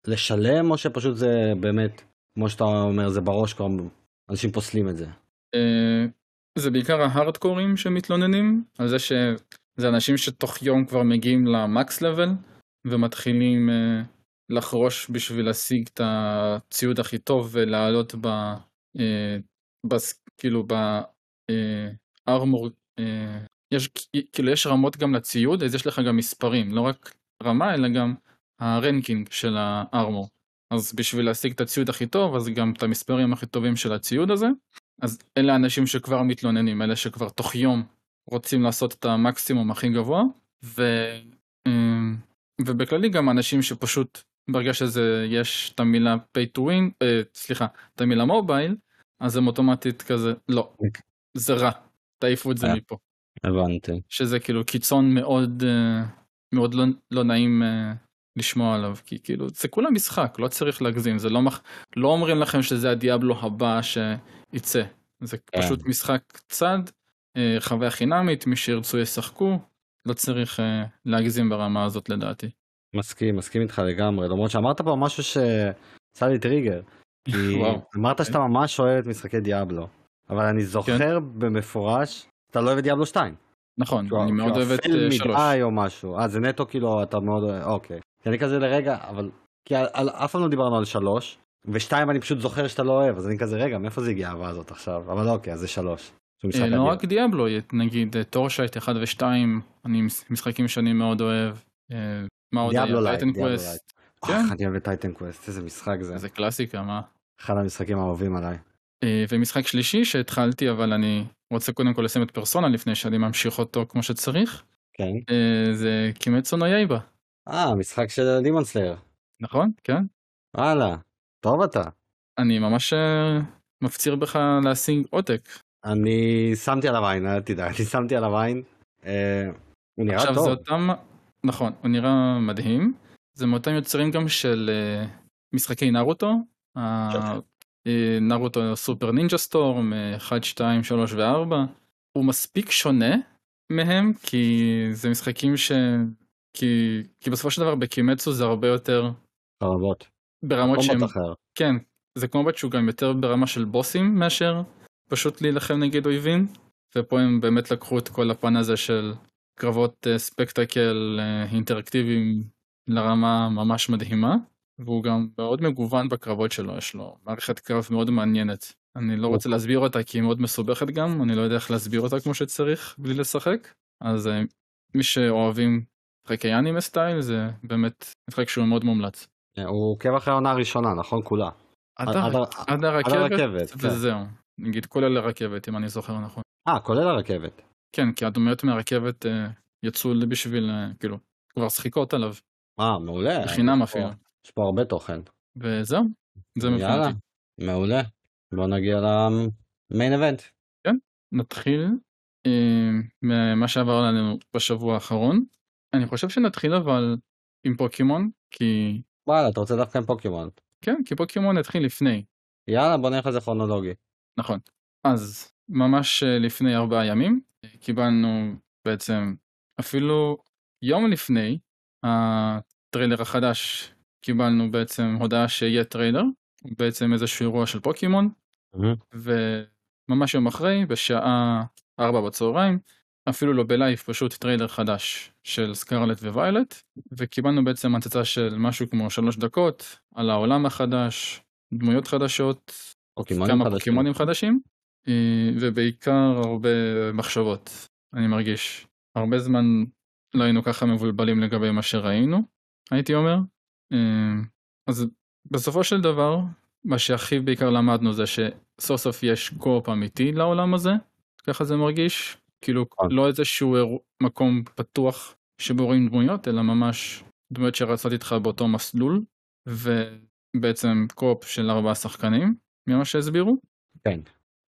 לשלם או שפשוט זה באמת כמו שאתה אומר זה בראש כבר אנשים פוסלים את זה. אה, זה בעיקר ההארדקורים שמתלוננים על זה שזה אנשים שתוך יום כבר מגיעים למקס לבל ומתחילים אה, לחרוש בשביל להשיג את הציוד הכי טוב ולעלות ב... אה, בס, כאילו בארמור, יש כאילו יש רמות גם לציוד אז יש לך גם מספרים לא רק רמה אלא גם הרנקינג של הארמור אז בשביל להשיג את הציוד הכי טוב אז גם את המספרים הכי טובים של הציוד הזה אז אלה האנשים שכבר מתלוננים, אלה שכבר תוך יום רוצים לעשות את המקסימום הכי גבוה, ו... אמ, ובכללי גם אנשים שפשוט ברגע שזה יש את המילה pay to win, אה, סליחה, את המילה מובייל, אז הם אוטומטית כזה, לא, זה רע, תעיפו את זה אה. מפה. הבנתי. שזה כאילו קיצון מאוד אה, מאוד לא, לא נעים אה, לשמוע עליו כי כאילו זה כולה משחק לא צריך להגזים זה לא מח... לא אומרים לכם שזה הדיאבלו הבא שיצא זה כן. פשוט משחק צד אה, חוויה חינמית מי שירצו ישחקו לא צריך אה, להגזים ברמה הזאת לדעתי. מסכים מסכים איתך לגמרי למרות שאמרת פה משהו שעשה לי טריגר. כי. אמרת שאתה ממש אוהב את משחקי דיאבלו אבל אני זוכר במפורש אתה לא אוהב את דיאבלו 2. נכון שהוא- אני מאוד שהוא אוהב את אפל אה, שלוש. מדי או משהו. אה, זה נטו כאילו אתה מאוד אוהב, אוקיי. כי אני כזה לרגע, אבל... כי על, על, אף פעם לא דיברנו על שלוש, ושתיים אני פשוט זוכר שאתה לא אוהב, אז אני כזה, רגע, מאיפה זה הגיע האהבה הזאת עכשיו? אבל אוקיי, אז זה שלוש. אה, לא אדיר. רק דיאבלו נגיד אה, טורשייט 1 ו2 אני מש- משחקים שאני מאוד אוהב. אה, מה עוד היה? טייטן קווסט. כן. אה, אני אוהב את Titan Quest, איזה משחק זה. זה קלאסיקה מה. אחד המשחקים האהובים עליי. אה, ומשחק שלישי שהתחלתי אבל אני רוצה קודם כל לסיים את פרסונה לפני שאני ממשיך אותו כמו שצריך כן. אה, זה Kimetsu no אה, משחק של Demon Slayer. נכון כן וואלה, טוב אתה. אני ממש אה, מפציר בך להשיג עותק אני שמתי עליו עין, אל תדאג, אני שמתי עליו עין. אה, הוא נראה עכשיו טוב. זה אותם נכון הוא נראה מדהים זה מאותם יוצרים גם של אה, משחקי נרוטו אה, נרוטו סופר נינג'ה סטורם 1 2 3 ו4 הוא מספיק שונה מהם כי זה משחקים ש... כי, כי בסופו של דבר בקימצו זה הרבה יותר. ברמות קומבט שהם אחר. כן זה קומבט שהוא גם יותר ברמה של בוסים מאשר פשוט להילחם נגד אויבים ופה הם באמת לקחו את כל הפן הזה של קרבות אה, ספקטקל אה, אינטראקטיביים לרמה ממש מדהימה והוא גם מאוד מגוון בקרבות שלו יש לו מערכת קרב מאוד מעניינת אני לא רוצה להסביר אותה כי היא מאוד מסובכת גם, אני לא יודע איך להסביר אותה כמו שצריך בלי לשחק, אז אה, מי שאוהבים משחקי אנימה סטייל זה באמת משחק שהוא מאוד מומלץ. הוא עוקב אחרי העונה הראשונה, נכון? כולה. עד עד- הר- עד- עד עד הרכבת כן. וזהו, נגיד כולל הרכבת אם אני זוכר נכון. אה, כולל הרכבת. כן, כי הדמויות מהרכבת אה, יצאו בשביל, אה, כאילו, כבר שחיקות עליו, אה, מעולה. בחינם אפילו. יש פה הרבה תוכן. וזהו, זה יאללה, מבחינתי. מעולה. בוא נגיע למיין אבנט. נתחיל אה, ממה שעבר לנו בשבוע האחרון. אני חושב שנתחיל אבל עם פוקימון, כי וואלה, אתה רוצה דווקא עם פוקימון. כן, כי פוקימון התחיל לפני, יאללה, בוא נלך לזה כרונולוגי. נכון. אז ממש אה, לפני ארבעה ימים אה, קיבלנו בעצם אפילו יום לפני הטריילר החדש קיבלנו בעצם הודעה שיהיה טריילר, בעצם איזשהו אירוע של פוקימון, וממש יום אחרי, בשעה ארבע בצהריים, אפילו לא ב live, פשוט טריילר חדש של Scarlet ו Violet, וקיבלנו בעצם הצצה של משהו כמו שלוש דקות על העולם החדש, דמויות חדשות, פוקימונים כמה חדשים. פוקימונים חדשים, אה, ובעיקר הרבה מחשבות, אני מרגיש. הרבה זמן לא היינו ככה מבולבלים לגבי מה שראינו, הייתי אומר. אה, אז בסופו של דבר, מה שהכי בעיקר למדנו זה שסוף סוף יש co-op אמיתי לעולם הזה, ככה זה מרגיש, כאילו נכון. לא איזשהו מקום פתוח שבו רואים דמויות, אלא ממש דמויות שרצות איתך באותו מסלול, ובעצם קו-אופ של ארבעה שחקנים, ממה שהסבירו, כן.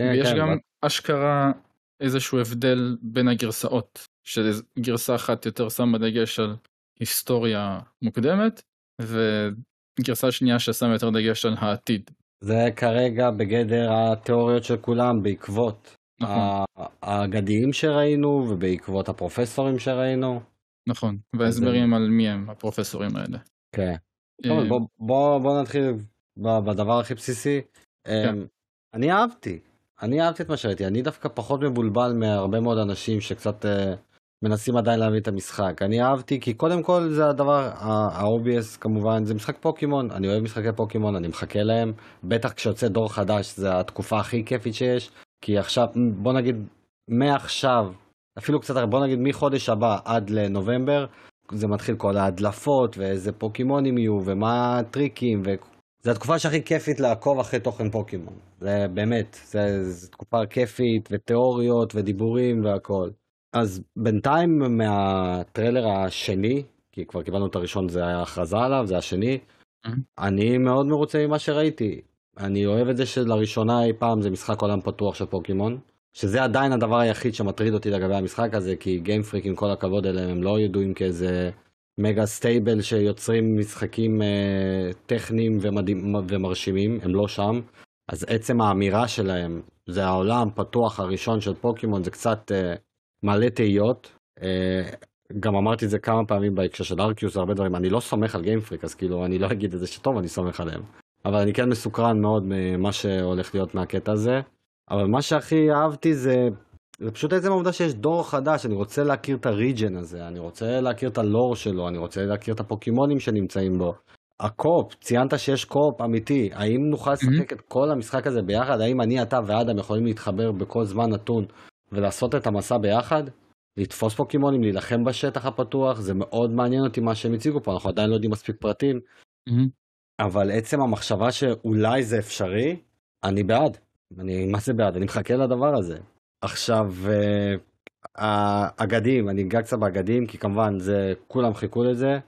כן, ויש כן, גם אבל- אשכרה איזשהו הבדל בין הגרסאות, שגרסה אחת יותר שמה דגש על היסטוריה מוקדמת, וגרסה שנייה ששמה יותר דגש על העתיד. זה כרגע בגדר התיאוריות של כולם בעקבות נכון, האגדיים שראינו ובעקבות הפרופסורים שראינו. נכון, וההסברים על מי הם הפרופסורים האלה. כן. אה, טוב, בוא, בוא, בוא נתחיל בדבר הכי בסיסי. כן. אני אהבתי, אני אהבתי את מה שראיתי, אני דווקא פחות מבולבל מהרבה מאוד אנשים שקצת אה, מנסים עדיין להבין את המשחק. אני אהבתי כי קודם כל זה הדבר ה-obvious כמובן, זה משחק פוקימון, אני אוהב משחקי פוקימון, אני מחכה להם, בטח כשיוצא דור חדש זה התקופה הכי כיפית שיש, כי עכשיו, בוא נגיד, מעכשיו, אפילו קצת, בוא נגיד מחודש הבא עד לנובמבר, זה מתחיל כל ההדלפות ואיזה פוקימונים יהיו ומה הטריקים ו... זה התקופה שהכי כיפית לעקוב אחרי תוכן פוקימון. זה באמת, זה, זה תקופה כיפית ותיאוריות ודיבורים והכל. אז בינתיים מהטריילר השני, כי כבר קיבלנו את הראשון, זה היה הכרזה עליו, זה השני, Mhm. אני מאוד מרוצה ממה שראיתי. אני אוהב את זה שלראשונה אי פעם זה משחק עולם פתוח של פוקימון. שזה עדיין הדבר היחיד שמטריד אותי לגבי המשחק הזה, כי Game Freak עם כל הכבוד אליהם הם לא ידועים כאיזה mega stable שיוצרים משחקים אה, טכניים ומדהים, ומרשימים, הם לא שם. אז עצם האמירה שלהם, זה העולם פתוח הראשון של פוקימון, זה קצת אה, מעלה תהיות. אה, גם אמרתי את זה כמה פעמים בהקשר של Arceus והרבה דברים, אני לא סומך על Game Freak, אז כאילו אני לא אגיד את זה שטוב, אני סומך עליהם. אבל אני כן מסוקרן מאוד ממה שהולך להיות מהקטע הזה. אבל מה שהכי אהבתי זה, זה פשוט עצם העובדה שיש דור חדש, אני רוצה להכיר את ה region הזה, אני רוצה להכיר את הלור שלו, אני רוצה להכיר את הפוקימונים שנמצאים בו. ה co-op, ציינת שיש co-op אמיתי, האם נוכל לשחק את כל המשחק הזה ביחד? האם אני, אתה ואדם יכולים להתחבר בכל זמן נתון ולעשות את המסע ביחד? לתפוס פוקימונים, להילחם בשטח הפתוח, זה מאוד מעניין אותי מה שהם הציגו פה, אנחנו עדיין לא יודעים מספיק פרטים, Mhm. אבל עצם המחשבה שאולי זה אפשרי, אני בעד. אני, מה זה בעד? אני מחכה לדבר הזה. עכשיו, אה, האגדים, אני אגע קצת באגדים, כי כמובן, זה, כולם חיכו לזה.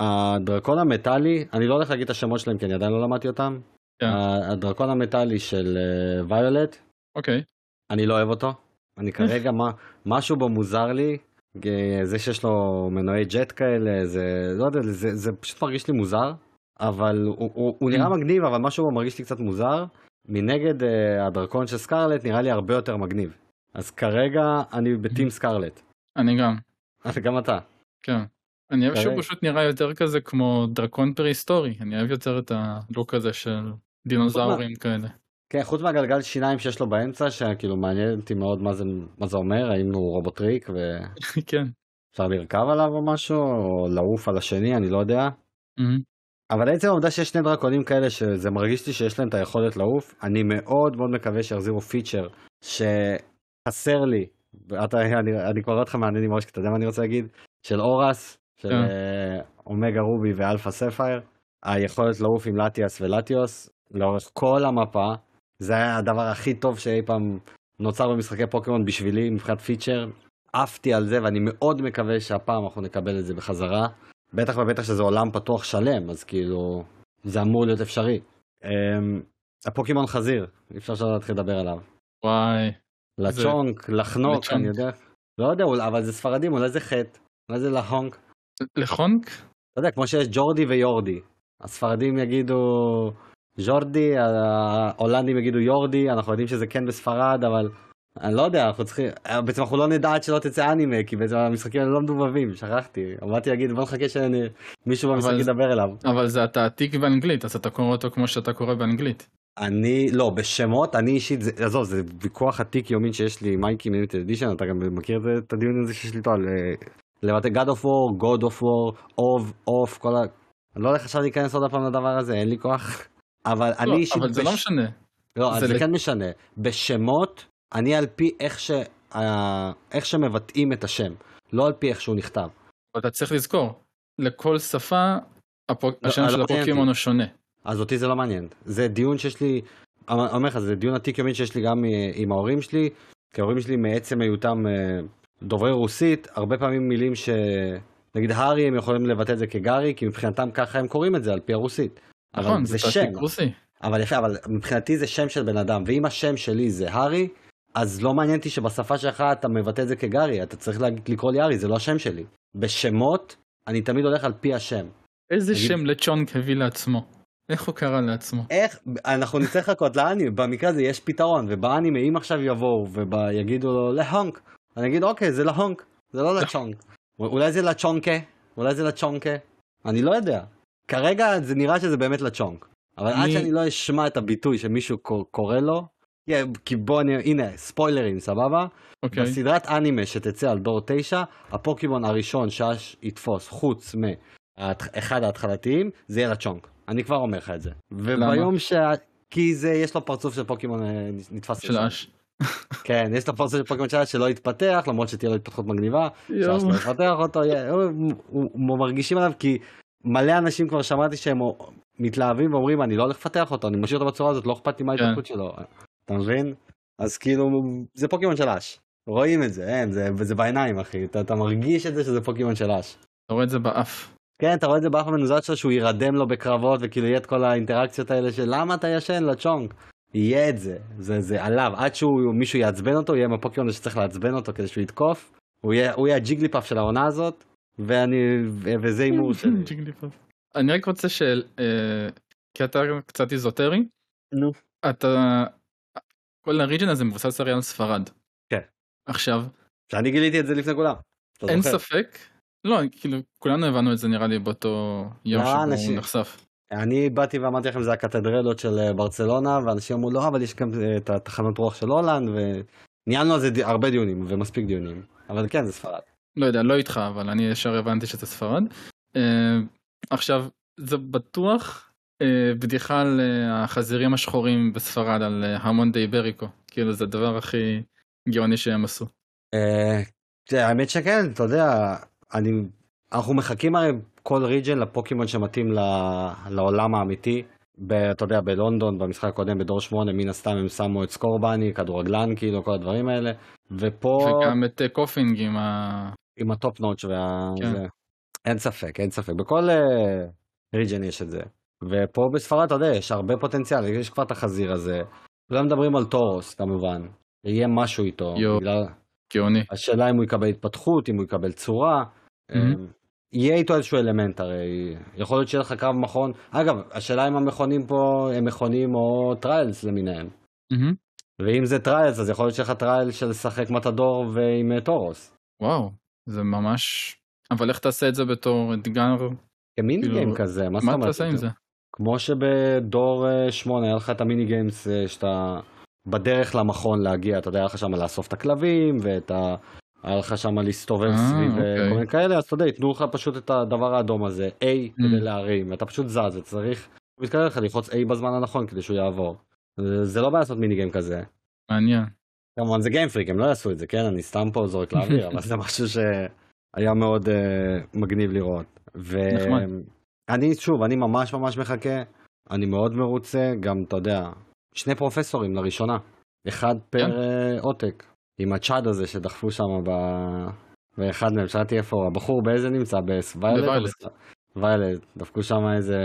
הדרקון המטאלי, אני לא הולך להגיד את השמות שלהם, כי אני עדיין לא למדתי אותם. כן. ה- הדרקון המטאלי של אה, ויולט, אוקיי, אני לא אוהב אותו. אני כרגע, מה, משהו בו מוזר לי. אה, זה שיש לו מנועי ג'ט כאלה, זה, לא יודע, זה, זה פשוט מרגיש לי מוזר. אבל הוא, הוא, הוא נראה מגניב, אבל משהו מרגיש לי קצת מוזר. מנגד אה, הדרקון של סקרלט נראה לי הרבה יותר מגניב. אז כרגע אני בטים סקרלט. אני גם, אז גם אתה. כן. אני אוהב שהוא. פשוט נראה יותר כזה כמו דרקון פרה-היסטורי, אני אוהב יותר את הלוק הזה של דינוזאורים כאלה. כן, חוץ מהגלגל שיניים שיש לו באמצע, שכאילו מעניין אותי מאוד מה זה, מה זה אומר, האם הוא רובוטריק ואפשר כן. לרכב עליו או משהו, או לעוף על השני, אני לא יודע. Mhm. אבל עצם העובדה שיש שני דרקונים כאלה שזה מרגיש לי שיש להם את היכולת לעוף, אני מאוד מאוד מקווה שיחזירו feature שחסר לי, אתה, אני, אני כבר רואה אותך מעניין ממש, כי אתה יודע מה אני רוצה להגיד? של ORAS, של כן. אה, Omega Ruby ו Alpha Sapphire, היכולת לעוף עם Latias ו Latios לאורך כל המפה, זה היה הדבר הכי טוב שאי פעם נוצר במשחקי פוקימון בשבילי מבחינת feature. עפתי על זה ואני מאוד מקווה שהפעם אנחנו נקבל את זה בחזרה. בטח ובטח שזה עולם פתוח שלם, אז כאילו, זה אמור להיות אפשרי. אמ, הפוקימון חזיר, אי אפשר שלא להתחיל לדבר עליו. וואי. זה- לצ'ונק, לצ'ונק, לצ'ונק. אני יודע. לא יודע, אבל זה ספרדים, אולי זה חטא, אולי זה להונק. לחונק? אתה יודע, כמו שיש ג'ורדי ויורדי. הספרדים יגידו ז'ורדי, ההולנדים יגידו יורדי, אנחנו יודעים שזה כן בספרד, אבל אני לא יודע, אנחנו צריכים, בעצם אנחנו לא נדע עד שלא תצא אנימה, כי בעצם המשחקים האלה לא מדובבים, שכחתי. אמרתי להגיד, בוא נחכה שמישהו במשחק ידבר אליו. אבל זה אתה עתיק באנגלית, אז אתה קורא אותו כמו שאתה קורא באנגלית. אני, לא, בשמות, אני אישית, עזוב, זה ויכוח עתיק יומין שיש לי מייקי מיוניטד אדישן, אתה גם מכיר את הדיון הזה שיש לי איתו על אה, לבטא God of War, God of War, אוב, אוף, כל ה... אני לא הולך עכשיו להיכנס עוד פעם לדבר הזה, אין לי כוח. אבל אני לא, אישית... אבל זה לא משנה. לא, זה זה לק- כן משנה. בשמות, אני על פי איך ש... איך שמבטאים את השם, לא על פי איך שהוא נכתב. אתה צריך לזכור, לכל שפה הפוק- השם לא של הפוקימון. הוא שונה. אז אותי זה לא מעניין. זה דיון שיש לי, אני אומר לך, זה דיון עתיק יומין שיש לי גם אה, עם ההורים שלי, כי ההורים שלי מעצם היותם אה, דוברי רוסית, הרבה פעמים מילים ש... נגיד הארי הם יכולים לבטא את זה כגארי, כי מבחינתם ככה הם קוראים את זה על פי הרוסית. נכון, זה זה שם, רוסי. אבל יפה, אבל מבחינתי זה שם של בן אדם, ואם השם שלי זה הארי, אז לא מעניין אותי שבשפה שלך אתה מבטא את זה כגארי, אתה צריך להגיד- לקרוא לי הארי, זה לא השם שלי. בשמות, אני תמיד הולך על פי השם. איזה תגיד- שם לצ'ונק הביא לעצמו? איך הוא קרא לעצמו? איך, אנחנו נצטרך לחכות לאנימה, במקרה הזה יש פתרון, ובאנימה אם עכשיו יבואו ויגידו לו להונק, אני אגיד אוקיי זה להונק, זה לא לצ'ונק, אולי זה לצ'ונקה, אולי זה לצ'ונקה, אני לא יודע, כרגע זה נראה שזה באמת לצ'ונק, אבל עד אני- שאני לא אשמע את הביטוי שמישהו קור- קורא לו, כי בוא אני, הנה ספוילרים סבבה, אוקיי. בסדרת אנימה שתצא על דור 9, הפוקימון הראשון שאש יתפוס חוץ מאחד ההתחלתיים, זה יהיה לצ'ונק. אני כבר אומר לך את זה. וביום ש... כי זה, יש לו פרצוף של פוקימון אה, נתפס. של אש. כן, יש לו פרצוף של פוקימון של אש שלא יתפתח, למרות שתהיה לו התפתחות מגניבה. שאש לא יפתח אותו, הוא- מרגישים עליו כי מלא אנשים כבר שמעתי שהם מתלהבים ואומרים אני לא הולך לפתח אותו, אני משאיר אותו בצורה הזאת, לא אכפת לי מה כן. ההתפתחות שלו. אתה מבין? אז כאילו, זה פוקימון של אש. רואים את זה, אין, זה, זה בעיניים אחי, אתה, אתה מרגיש את זה שזה פוקימון של אש. אתה רואה את זה באף. כן, אתה רואה את זה באף המנוזל שלו שהוא יירדם לו בקרבות וכאילו יהיה את כל האינטראקציות האלה של למה אתה ישן לצ'ונק. יהיה את זה, זה, זה עליו, עד שהוא מישהו יעצבן אותו, יהיה עם הפוקימון שצריך לעצבן אותו כדי שהוא יתקוף. הוא יהיה, הוא יהיה הג'יגליפאף של העונה הזאת, ואני, וזה הימור שלי. אני רק רוצה ש... אה, כי אתה קצת איזוטרי, נו. אתה... כל הריג'ן הזה מבוסס הרי על ספרד. כן. עכשיו, שאני גיליתי את זה לפני כולם. אין זוכר? ספק, לא, כאילו, כולנו הבנו את זה נראה לי באותו יום לא, שבו אנשים- הוא נחשף. אני באתי ואמרתי לכם זה הקתדרלות של אה, ברצלונה, ואנשים אמרו לא, אבל יש גם אה, את התחנות רוח של הולנד, וניהלנו על זה די- הרבה דיונים, ומספיק דיונים. אבל כן, זה ספרד. לא יודע, לא איתך, אבל אני ישר הבנתי שזה ספרד. אה, עכשיו, זה בטוח בדיחה על אה, החזירים השחורים בספרד, על אה, המון די בריקו. כאילו, זה הדבר הכי גאוני שהם עשו. אה, האמת שכן, אתה יודע, אני, אנחנו מחכים הרי כל ריג'ן לפוקימון שמתאים לעולם האמיתי. ב, אתה יודע, בלונדון, במשחק הקודם, בדור 8, מן הסתם הם שמו את סקורבני, כדורגלן, כאילו, כל הדברים האלה. ופה, וגם את אה, קופינג עם ה... עם הטופ נוטש וה... כן. זה. אין ספק, אין ספק. בכל אה, ריג'ן יש את זה. ופה בספרד, אתה יודע, יש הרבה פוטנציאל, יש כבר את החזיר הזה. כולם מדברים על טורוס, כמובן. יהיה משהו איתו. יו. בגלל... גאוני. השאלה אם הוא יקבל התפתחות, אם הוא יקבל צורה. Mhm. אמ, יהיה איתו איזשהו אלמנט הרי, יכול להיות שיהיה לך קרב מכון. אגב, השאלה אם המכונים פה הם מכונים או trials למיניהם. מהמם. ואם זה trials, אז יכול להיות שיהיה לך trial של לשחק מתדור ועם אה, Tauros. וואו, זה ממש... אבל איך תעשה את זה בתור אתגר? כמיני כאילו, game כזה, מה מה אומרת? תעשה עם זה? כמו שבדור 8 היה לך את ה mini games אה, שאתה בדרך למכון להגיע, אתה יודע, היה לך שם לאסוף את הכלבים ואת ה... היה לך שם להסתובב אה, סביב אה, אוקיי. כל מיני כאלה, אז אתה יודע, ייתנו לך פשוט את הדבר האדום הזה, A כדי להרים, ואתה פשוט זז, וצריך, הוא מתקרב לך ללחוץ A בזמן הנכון כדי שהוא יעבור. זה- לא בעיה לעשות מיני גיים כזה. מעניין. כמובן זה גיימפריק, הם לא יעשו את זה, כן? אני סתם פה זורק לאוויר, אבל זה משהו שהיה מאוד uh, מגניב לראות. נחמד. ואני, שוב, אני ממש ממש מחכה, אני מאוד מרוצה, גם, אתה יודע, שני פרופסורים לראשונה, אחד פר כן. אה, עותק, עם הצ'אד הזה שדחפו שם ב... באחד מהם, שאלתי איפה, הבחור באיזה נמצא? בוויילט? בוויילט. ויילט, דפקו שם איזה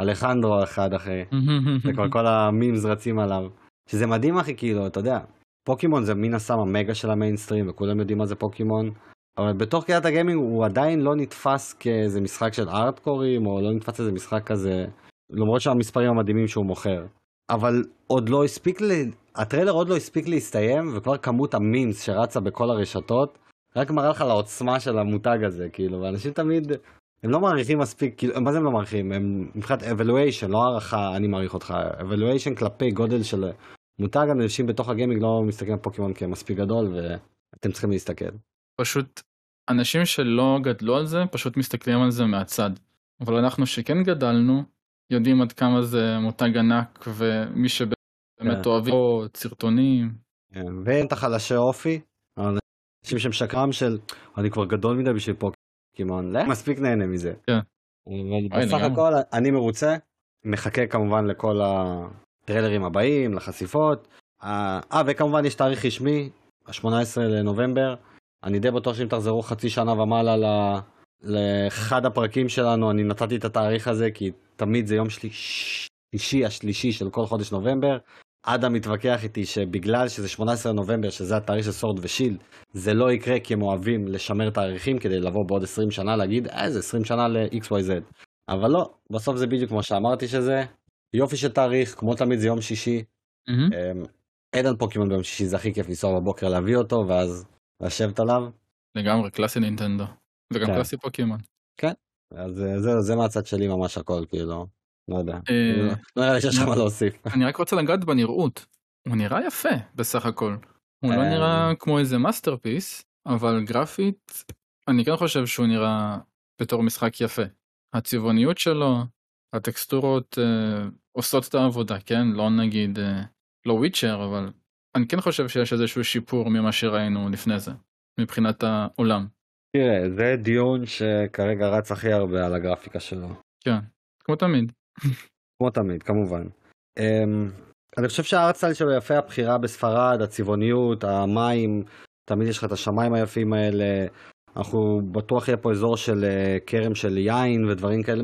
אלחנדרו אחד אחי. וכל כל המימס רצים עליו. שזה מדהים אחי, כאילו, אתה יודע, פוקימון זה מן הסתם המגה של המיינסטרים, וכולם יודעים מה זה פוקימון, אבל בתוך קהילת הגיימינג הוא עדיין לא נתפס כאיזה משחק של ארטקורים, או לא נתפס איזה משחק כזה, למרות שהמספרים המדהימים שהוא מוכר. אבל עוד לא הספיק, ל... הטריילר עוד לא הספיק להסתיים, וכבר כמות המימס שרצה בכל הרשתות, רק מראה לך לעוצמה של המותג הזה, כאילו, ואנשים תמיד, הם לא מעריכים מספיק, כאילו, מה זה הם לא מעריכים? הם מבחינת evaluation, לא הערכה, אני מעריך אותך, evaluation כלפי גודל של מותג, אנשים בתוך הגיימינג לא מסתכלים על פוקימון כמספיק גדול, ואתם צריכים להסתכל. פשוט אנשים שלא גדלו על זה פשוט מסתכלים על זה מהצד. אבל אנחנו שכן גדלנו יודעים עד כמה זה מותג ענק ומי שבאמת כן. אוהבים לראות סרטונים. כן, ואין את החלשי אופי, אנשים שהם שקרם של, אני כבר גדול מדי בשביל פוקימון, לא מספיק נהנה מזה. כן. בסך. הכל אני מרוצה, מחכה כמובן לכל הטריילרים הבאים, לחשיפות. אה, אה, וכמובן יש תאריך רשמי, ה-18 לנובמבר. אני די בטוח שאם תחזרו חצי שנה ומעלה ל- לאחד הפרקים שלנו, אני נתתי את התאריך הזה, כי תמיד זה יום שליש- שלישי השלישי של כל חודש נובמבר. אדם מתווכח איתי שבגלל שזה 18 לנובמבר, שזה התאריך של סורד ושילד, זה לא יקרה כי הם אוהבים לשמר תאריכים כדי לבוא בעוד 20 שנה להגיד, אה, זה 20 שנה ל-XYZ. אבל לא, בסוף זה בדיוק כמו שאמרתי שזה. יופי של תאריך, כמו תמיד זה יום שישי. אמ, אין על פוקימון ביום שישי, זה הכי כיף לנסוע בבוקר להביא אותו, ואז לשבת עליו. לגמרי classy נינטנדו. וגם כן. classy פוקימון. אז אה, זהו, זה מהצד שלי ממש הכל, כאילו, לא יודע. אה, לא- לא נראה לי שיש לך מה להוסיף. אני רק רוצה לגעת בנראות. הוא נראה יפה בסך הכל. הוא לא אה. נראה כמו איזה masterpiece, אבל גרפית אני כן חושב שהוא נראה בתור משחק יפה. הצבעוניות שלו, הטקסטורות אה, עושות את העבודה, כן? לא נגיד, אה, לא וויצ'ר, אבל אני כן חושב שיש איזשהו שיפור ממה שראינו לפני זה, מבחינת העולם. תראה, זה דיון שכרגע רץ הכי הרבה על הגרפיקה שלו. כן, כמו תמיד. כמו תמיד, כמובן. Um, אני חושב שהארטסטייל שלו יפה, הבחירה בספרד, הצבעוניות, המים, תמיד יש לך את השמיים היפים האלה. אנחנו בטוח יהיה פה אזור של uh, כרם של יין ודברים כאלה.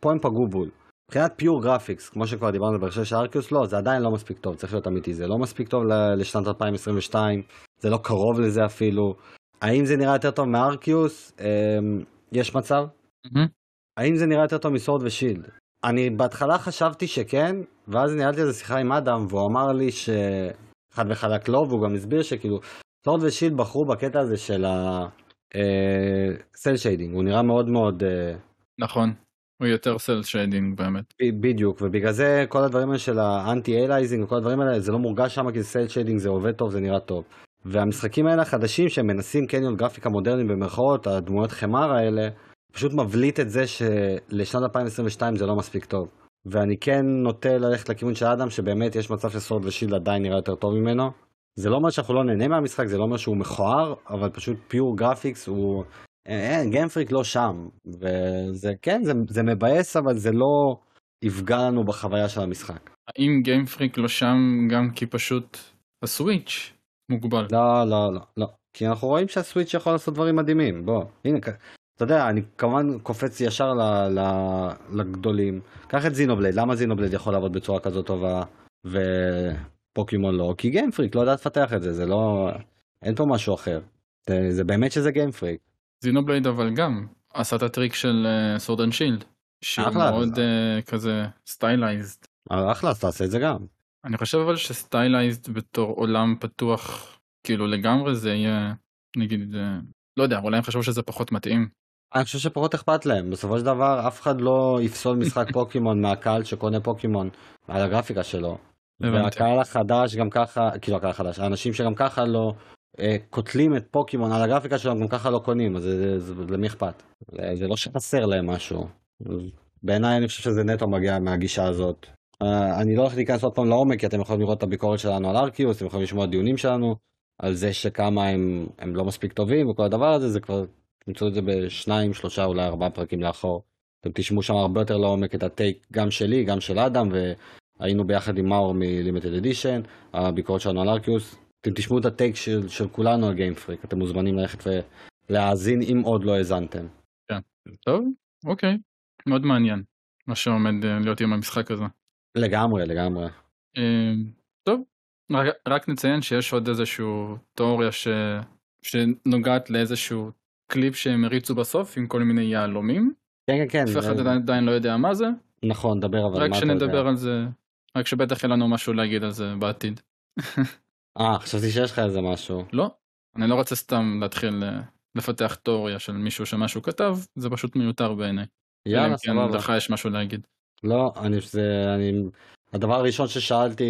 פה הם פגעו בול. מבחינת pure graphics, כמו שכבר דיברנו בהקשר של Arceus, לא, זה עדיין לא מספיק טוב, צריך להיות אמיתי. זה לא מספיק טוב לשנת 2022, זה לא קרוב לזה אפילו. האם זה נראה יותר טוב מ Arceus? Um, יש מצב. מהמם. האם זה נראה יותר טוב מ Sword ו Shield? אני בהתחלה חשבתי שכן, ואז ניהלתי איזה שיחה עם אדם, והוא אמר לי שחד וחלק לא, והוא גם הסביר שכאילו, Sword ו Shield בחרו בקטע הזה של ה cel shading, הוא נראה מאוד מאוד אה, נכון, הוא יותר cel shading באמת. בדיוק, ובגלל זה כל הדברים האלה של ה anti-aliasing וכל הדברים האלה, זה לא מורגש שם כי זה cel shading, זה עובד טוב, זה נראה טוב. והמשחקים האלה החדשים שהם מנסים כן להיות גרפיקה מודרנית במרכאות, הדמויות חמר האלה, פשוט מבליט את זה שלשנת 2022 זה לא מספיק טוב. ואני כן נוטה ללכת לכיוון של אדם שבאמת יש מצב ש Sword ו Shield עדיין נראה יותר טוב ממנו. זה לא אומר שאנחנו לא נהנה מהמשחק, זה לא אומר שהוא מכוער, אבל פשוט pure graphics הוא... אין, Game Freak לא שם. וזה כן, זה, זה מבאס, אבל זה לא יפגע לנו בחוויה של המשחק. האם Game Freak לא שם גם כי פשוט הסוויץ' מוגבל? לא, לא, לא, לא. כי אנחנו רואים שה Switch יכול לעשות דברים מדהימים. בוא, הנה, אתה יודע, אני כמובן קופץ ישר ל, ל, לגדולים. קח את Xenoblade, למה Xenoblade יכול לעבוד בצורה כזאת טובה ופוקימון לא? כי Game Freak לא יודע לפתח את זה, זה לא... אין פה משהו אחר. זה, זה באמת שזה Game Freak. Xenoblade אבל גם עשה את הטריק של Sword and Shield. שהוא. מאוד אה, כזה stylized. אבל אחלה, אז תעשה את זה גם. אני חושב אבל ש stylized בתור עולם פתוח כאילו לגמרי זה יהיה נגיד אה, לא יודע אולי הם חשבו שזה פחות מתאים. אני חושב שפחות אכפת להם, בסופו של דבר אף אחד לא יפסול משחק פוקימון מהקהל שקונה פוקימון על הגרפיקה שלו. והקהל החדש גם ככה, כאילו הקהל החדש, האנשים שגם ככה לא אה, קוטלים את פוקימון על הגרפיקה שלהם, גם ככה לא קונים, אז זה, זה, למי אכפת? זה, זה לא שחסר להם משהו. בעיניי אני חושב שזה נטו מגיע מהגישה הזאת. Uh, אני לא הולך להיכנס עוד פעם לעומק, כי אתם יכולים לראות את הביקורת שלנו על ארקיוס, אתם יכולים לשמוע דיונים שלנו, על זה שכמה הם, הם לא מספיק טובים וכל הדבר הזה, זה כבר, תמצאו את זה בשניים, שלושה, אולי ארבעה פרקים לאחור. אתם תשמעו שם הרבה יותר לעומק את הטייק גם שלי, גם של אדם, והיינו ביחד עם מאור מלימיטד אדישן, הביקורת שלנו על ארקיוס. אתם תשמעו את הטייק של, של כולנו על גיימפריק, אתם מוזמנים ללכת ולהאזין אם עוד לא האזנתם. כן, טוב, אוקיי, מאוד מעניין מה שעומד אה, להיות עם המשחק הזה. לגמרי, לגמרי. אה, טוב, רק, רק נציין שיש עוד איזשהו תיאוריה ש... שנוגעת לאיזשהו קליפ שהם הריצו בסוף עם כל מיני יהלומים. כן, כן, כן. אף אחד זה... עדיין לא יודע מה זה. נכון, דבר אבל רק שנדבר על זה, רק שבטח יהיה לנו משהו להגיד על זה בעתיד. אה, חשבתי שיש לך איזה משהו. לא, אני לא רוצה סתם להתחיל אה, לפתח תיאוריה של מישהו שמשהו כתב, זה פשוט מיותר בעיניי. יאללה, כן, סבבה. לך יש משהו להגיד. לא, אני, זה, אני, הדבר הראשון ששאלתי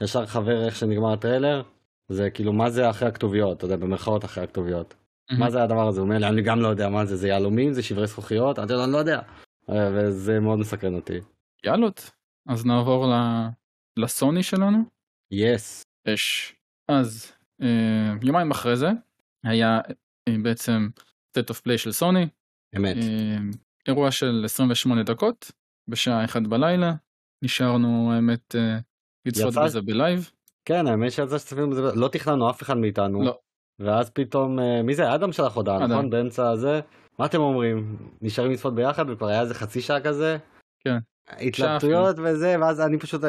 ישר חבר איך שנגמר הטריילר, זה כאילו מה זה אחרי הכתוביות, אתה יודע, במרכאות אחרי הכתוביות. מה זה הדבר הזה? הוא אומר לי, אני גם לא יודע מה זה, זה יהלומים, זה שברי זכוכיות, אני לא יודע. אה, וזה מאוד מסקרן אותי. יאללות, אז נעבור לסוני שלנו. יס. Yes. יש. אז אה, יומיים אחרי זה היה אה, בעצם state of play של סוני. אמת. אירוע של 28 דקות בשעה 1 בלילה. נשארנו האמת לצפות יצא... בזה בלייב. כן האמת שיצא שצפינו בזה, לא תכננו אף אחד מאיתנו. לא. ואז פתאום, מי זה? אדם שלח הודעה, נכון? באמצע הזה. מה אתם אומרים? נשארים לצפות ביחד וכבר היה איזה חצי שעה כזה? כן. התלבטויות וזה, ואז אני פשוט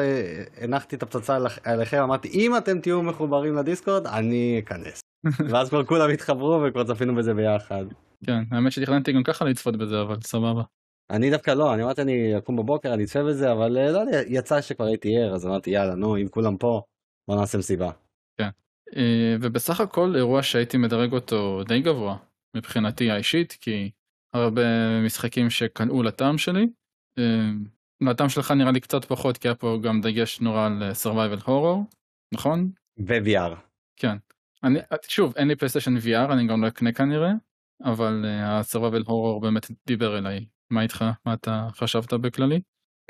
הנחתי את הפצצה עליכם, אמרתי אם אתם תהיו מחוברים לדיסקורד, אני אכנס. ואז כבר כולם התחברו וכבר צפינו בזה ביחד. כן, האמת שתכננתי גם ככה לצפות בזה, אבל סבבה. אני דווקא לא, אני אמרתי אני אקום בבוקר, אני אצפה בזה, אבל לא יודע, יצא שכבר הייתי ער, אז אמרתי יאללה, נו, אם כולם פה, בוא נעשה מסיבה. כן, ובסך הכל אירוע שהייתי מדרג אותו די גבוה, מבחינתי האישית, כי הרבה משחקים שקנאו לטעם שלי. לטעם שלך נראה לי קצת פחות, כי היה פה גם דגש נורא על survival horror, נכון? ו-VR. כן. אני, שוב, אין לי פלייסטיישן VR, אני גם לא אקנה כנראה, אבל ה-survival horror באמת דיבר אליי. מה איתך? מה אתה חשבת בכללי?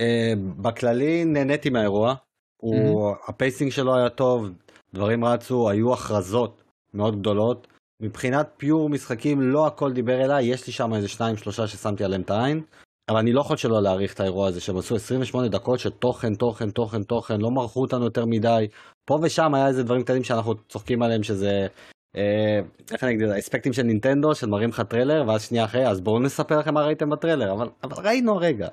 Uh, בכללי נהניתי מהאירוע. הוא, ה pacing שלו היה טוב, דברים רצו, היו הכרזות מאוד גדולות. מבחינת pure משחקים לא הכל דיבר אליי, יש לי שם איזה שניים שלושה ששמתי עליהם את העין. אבל אני לא יכול שלא להעריך את האירוע הזה, שהם עשו 28 דקות של תוכן, תוכן, תוכן, תוכן, לא מרחו אותנו יותר מדי. פה ושם היה איזה דברים קטנים שאנחנו צוחקים עליהם, שזה, אה, איך אני אגיד, אספקטים של נינטנדו, של מראים לך טריילר, ואז שנייה אחרי, אז בואו נספר לכם מה ראיתם בטריילר, אבל, אבל ראינו הרגע.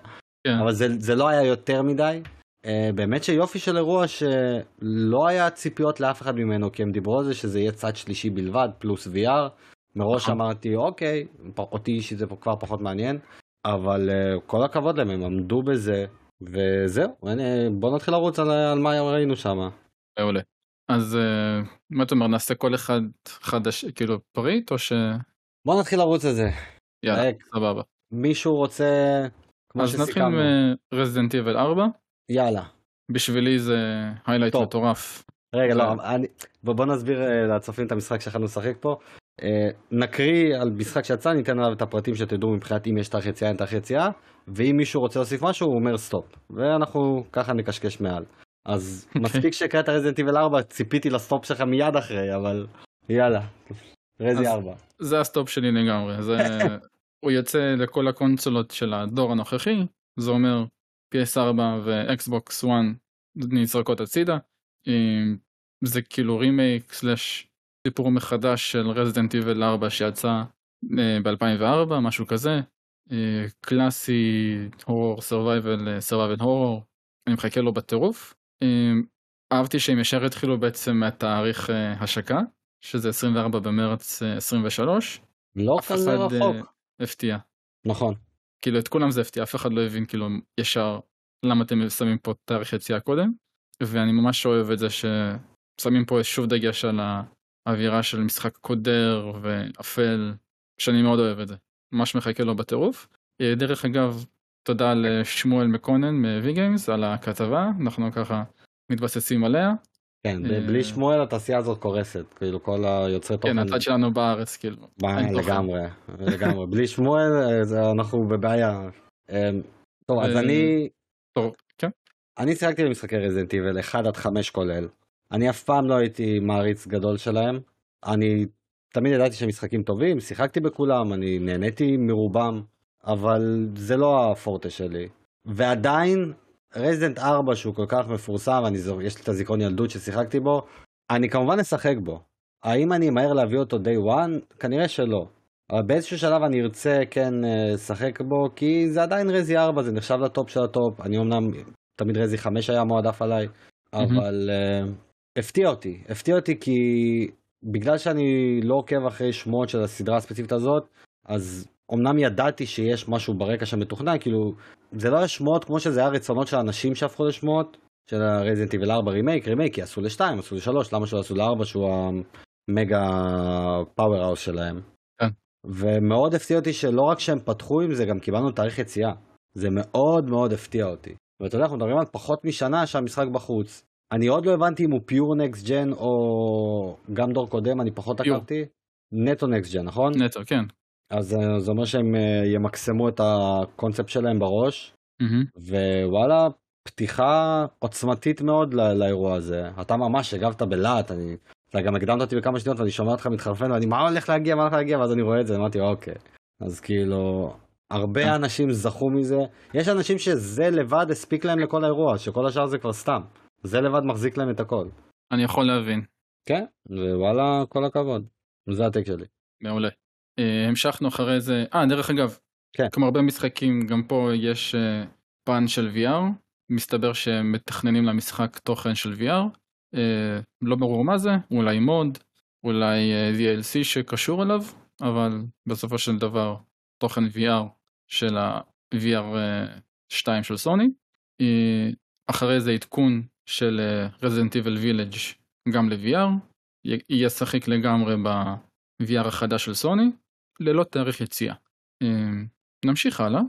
כן. אבל זה, זה לא היה יותר מדי. אה, באמת שיופי של אירוע שלא היה ציפיות לאף אחד ממנו, כי הם דיברו על זה שזה יהיה צד שלישי בלבד, פלוס VR. מראש אמרתי, אוקיי, אותי אישית זה כבר פחות מעניין. אבל אה, כל הכבוד להם, הם עמדו בזה, וזהו, בוא נתחיל לרוץ על, על מה ראינו שם. מעולה. אז אה, מה אתה אומר, נעשה כל אחד חדש, כאילו פריט, או ש... בוא נתחיל לרוץ על זה. יאללה, רק, סבבה. מישהו רוצה, כמו אז נתחיל מ Resident Evil 4. יאללה. בשבילי זה highlight מטורף. רגע, לא, אני, בוא נסביר לצופים את המשחק שיכולנו לשחק פה. אה, נקריא על משחק שיצא, ניתן עליו את הפרטים שתדעו מבחינת אם יש תאריך יציאה, אין תאריך יציאה, ואם מישהו רוצה להוסיף משהו, הוא אומר stop. ואנחנו ככה נקשקש מעל. אז. אוקיי. מספיק שהקראת Resident Evil 4, ציפיתי ל stop שלך מיד אחרי, אבל יאללה, Resi 4. זה ה stop שלי לגמרי, זה... הוא יוצא לכל הקונסולות של הדור הנוכחי, זה אומר PS4 ו-Xbox One נזרקות הצידה. זה כאילו רימייק slash סיפור מחדש של Resident Evil 4 שיצא ב-2004, משהו כזה. קלאסי horror survival survival horror, אני מחכה לו בטירוף. אהבתי שהם ישר התחילו בעצם מהתאריך השקה, שזה 24 במרץ 23. לא כזה רחוק. הפתיע. נכון. כאילו את כולם זה הפתיע, אף אחד לא הבין כאילו ישר למה אתם שמים פה תאריך יציאה קודם, ואני ממש אוהב את זה ששמים פה שוב דגש על. אווירה של משחק קודר ואפל, שאני מאוד אוהב את זה. ממש מחכה לו בטירוף. דרך אגב, תודה לשמואל מקונן מ-V-Games על הכתבה, אנחנו ככה מתבססים עליה. כן, אה, בלי שמואל התעשייה הזאת קורסת, כאילו כל היוצרי תוכן. כן, הצד שלנו בארץ, כאילו. לגמרי, לגמרי. בלי שמואל אה, אנחנו בבעיה. אה, טוב, אז אה, אני, טוב, כן. אני שיחקתי במשחקי רזידנט איבל 1 עד 5 כולל. אני אף פעם לא הייתי מעריץ גדול שלהם. אני תמיד ידעתי שהם משחקים טובים, שיחקתי בכולם, אני נהניתי מרובם, אבל זה לא הפורטה שלי. ועדיין, Resident 4 שהוא כל כך מפורסם, אני זו, יש לי את הזיכרון ילדות ששיחקתי בו, אני כמובן אשחק בו. האם אני אמהר להביא אותו day one? כנראה שלא. אבל באיזשהו שלב אני ארצה כן אה, לשחק בו, כי זה עדיין Resi 4, זה נחשב לטופ של הטופ. אני אמנם, תמיד Resi 5 היה מועדף עליי, אבל אה, הפתיע אותי. הפתיע אותי כי בגלל שאני לא עוקב אחרי שמועות של הסדרה הספציפית הזאת, אז אמנם ידעתי שיש משהו ברקע שמתוכנן, כאילו, זה לא היה שמועות כמו שזה היה רצונות של אנשים שהפכו לשמועות, של ה Resident Evil 4 רימייק, רימייק, כי עשו ל-2, עשו ל-3, למה שלא עשו ל-4 שהוא ה mega powerhouse שלהם. כן. ומאוד הפתיע אותי שלא רק שהם פתחו עם זה, גם קיבלנו תאריך יציאה. זה מאוד מאוד הפתיע אותי. ואתה יודע, אנחנו מדברים על פחות משנה שהמשחק בחוץ. אני עוד לא הבנתי אם הוא פיור נקסט ג'ן או גם דור קודם, אני פחות פיור. עקבתי. נטו נקסט ג'ן, נכון? נטו, כן. אז אה, זה אומר שהם אה, ימקסמו את הקונספט שלהם בראש, מהמם. ווואלה, פתיחה עוצמתית מאוד לא- לאירוע הזה. אתה ממש הגבת בלהט, אני... אתה גם הקדמת אותי בכמה שניות ואני שומע אותך מתחרפן ואני מה הולך להגיע, מה הולך להגיע, ואז אני רואה את זה, אמרתי אוקיי. אז כאילו, הרבה כן. אנשים זכו מזה. יש אנשים שזה לבד הספיק להם לכל האירוע, שכל השאר זה כבר סתם. זה לבד מחזיק להם את הכל. אני יכול להבין. כן, ווואלה, כל הכבוד. זה הטק שלי. מעולה. אה, המשכנו אחרי זה, אה דרך אגב, כן. כמו הרבה משחקים גם פה יש אה, פן של VR, מסתבר שהם מתכננים למשחק תוכן של VR, אה, לא ברור מה זה, אולי מוד, אולי אה, DLC שקשור אליו, אבל בסופו של דבר תוכן VR של ה-VR 2 של סוני. אה, אחרי זה עדכון של אה, Resident Evil Village גם ל-VR, י- יהיה שחיק לגמרי ב-VR החדש של סוני, ללא תאריך יציאה. אה, נמשיך הלאה.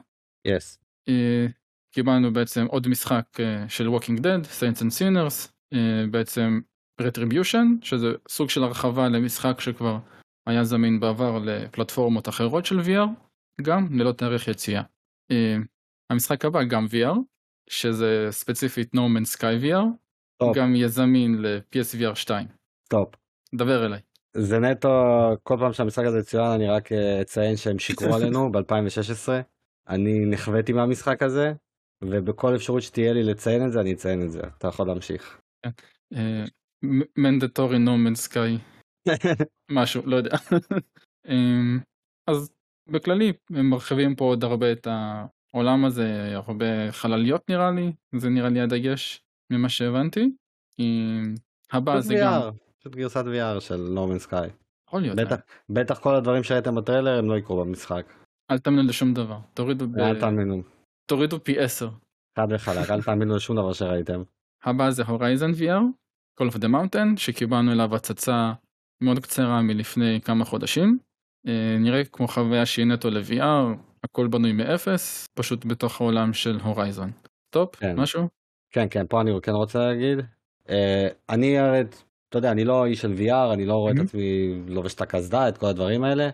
יס. אה, קיבלנו בעצם עוד משחק אה, של Walking Dead, Saints and Sinners, בעצם Retribution, שזה סוג של הרחבה למשחק שכבר היה זמין בעבר לפלטפורמות אחרות של VR, גם ללא תאריך יציאה. אה, המשחק הבא גם VR, שזה ספציפית No Man's Sky VR, טוב. גם יהיה זמין ל-PSVR 2. טוב. דבר אליי. זה נטו, כל פעם שהמשחק הזה צוין אני רק אה, אציין שהם שיקרו עלינו ב-2016. אני נחוויתי מהמשחק הזה, ובכל אפשרות שתהיה לי לציין את זה, אני אציין את זה. אתה יכול להמשיך. מנדטורי Man's Sky משהו, לא יודע. אמ, אז בכללי הם מרחיבים פה עוד הרבה את העולם הזה, הרבה חלליות נראה לי, זה נראה לי הדגש ממה שהבנתי. אמ, הבא זה גם, VR, פשוט גרסת VR של נורמן סקאי. יכול להיות, בטח, בטח כל הדברים שראיתם בטריילר הם לא יקרו במשחק. אל תאמינו לשום דבר, תורידו ב- אל תאמינו. תורידו פי 10. חד וחלק, אל תאמינו לשום דבר שראיתם. הבא זה Horizon VR, Call of the Mountain, שקיבלנו אליו הצצה מאוד קצרה מלפני כמה חודשים. אה, נראה כמו חוויה שהיא נטו ל-VR, הכל בנוי מאפס, פשוט בתוך העולם של Horizon. טופ, כן. משהו? כן, כן, פה אני כן רוצה להגיד. אה, אני, הרי, אתה יודע, אני לא איש של VR, אני לא רואה את Mhm. עצמי לובש את הקסדה, את כל הדברים האלה,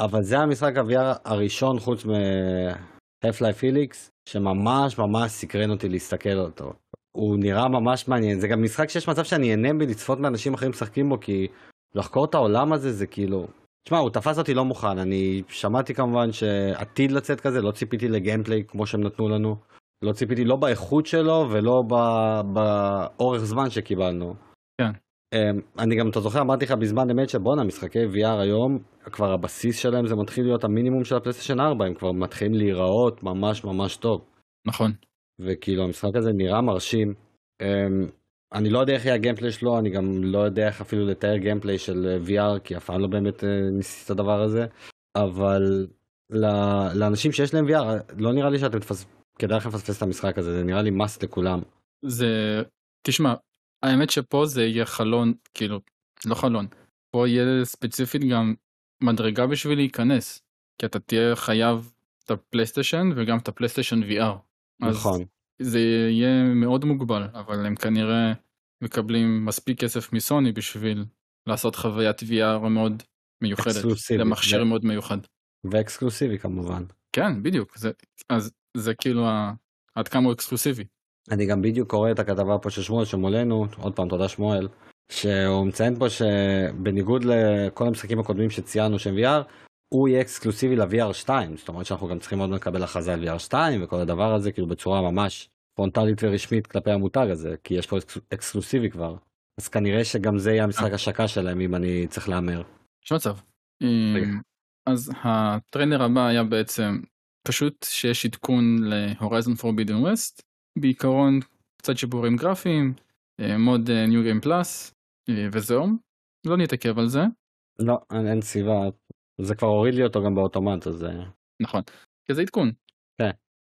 אבל זה המשחק ה-VR הראשון חוץ מ-Half-Life Felix, שממש ממש סקרן אותי להסתכל אותו. הוא נראה ממש מעניין, זה גם משחק שיש מצב שאני אהנה מלצפות מאנשים אחרים משחקים בו, כי לחקור את העולם הזה זה כאילו... תשמע, הוא תפס אותי לא מוכן, אני שמעתי כמובן שעתיד לצאת כזה, לא ציפיתי לגיימפליי כמו שהם נתנו לנו. לא ציפיתי לא באיכות שלו ולא ב- באורך זמן שקיבלנו. כן. אמ, אני גם, אתה זוכר, אמרתי לך בזמן אמת שבואנה, משחקי VR היום, כבר הבסיס שלהם זה מתחיל להיות המינימום של הפלייסטיישן 4, הם כבר מתחילים להיראות ממש ממש טוב. נכון. וכאילו המשחק הזה נראה מרשים. אני לא יודע איך יהיה הגיימפליי שלו, אני גם לא יודע איך אפילו לתאר גיימפליי של אה, VR, כי אף פעם לא באמת אה, ניסיתי את הדבר הזה, אבל לאנשים שיש להם VR, לא נראה לי שאתם תפס... כדאי לכם לפספס את המשחק הזה, זה נראה לי must לכולם. זה, תשמע, האמת שפה זה יהיה חלון, כאילו, לא חלון, פה יהיה ספציפית גם מדרגה בשביל להיכנס, כי אתה תהיה חייב את הפלייסטיישן וגם את הפלייסטיישן VR. אז נכון. זה יהיה מאוד מוגבל, אבל הם כנראה מקבלים מספיק כסף מסוני בשביל לעשות חוויית VR מאוד מיוחדת, אקסקלוסיבי. למכשיר ו- מאוד מיוחד. ואקסקלוסיבי כמובן. כן, בדיוק, זה, אז זה כאילו ה, עד כמה הוא אקסקלוסיבי. אני גם בדיוק קורא את הכתבה פה של שמואל שמולנו, עוד פעם תודה שמואל, שהוא מציין פה שבניגוד לכל המשחקים הקודמים שציינו שהם VR, הוא יהיה אקסקלוסיבי ל-VR 2, זאת אומרת שאנחנו גם צריכים עוד לקבל הכרזה על VR 2 וכל הדבר הזה כאילו בצורה ממש פרונטלית ורשמית כלפי המותג הזה, כי יש פה אקס- אקסקלוסיבי כבר. אז כנראה שגם זה יהיה המשחק השקה שלהם אם אני צריך להמר. יש מצב. אמ, אז הטריילר הבא היה בעצם פשוט שיש עדכון ל-Horizon Forbidden West, בעיקרון קצת שיפורים גרפיים, אה, מוד אה, New Game Plus אה, וזהו. לא נתעכב על זה, לא, אין סיבה, זה כבר הוריד לי אותו גם באוטומט, אז אה, נכון, כי זה עדכון. כן.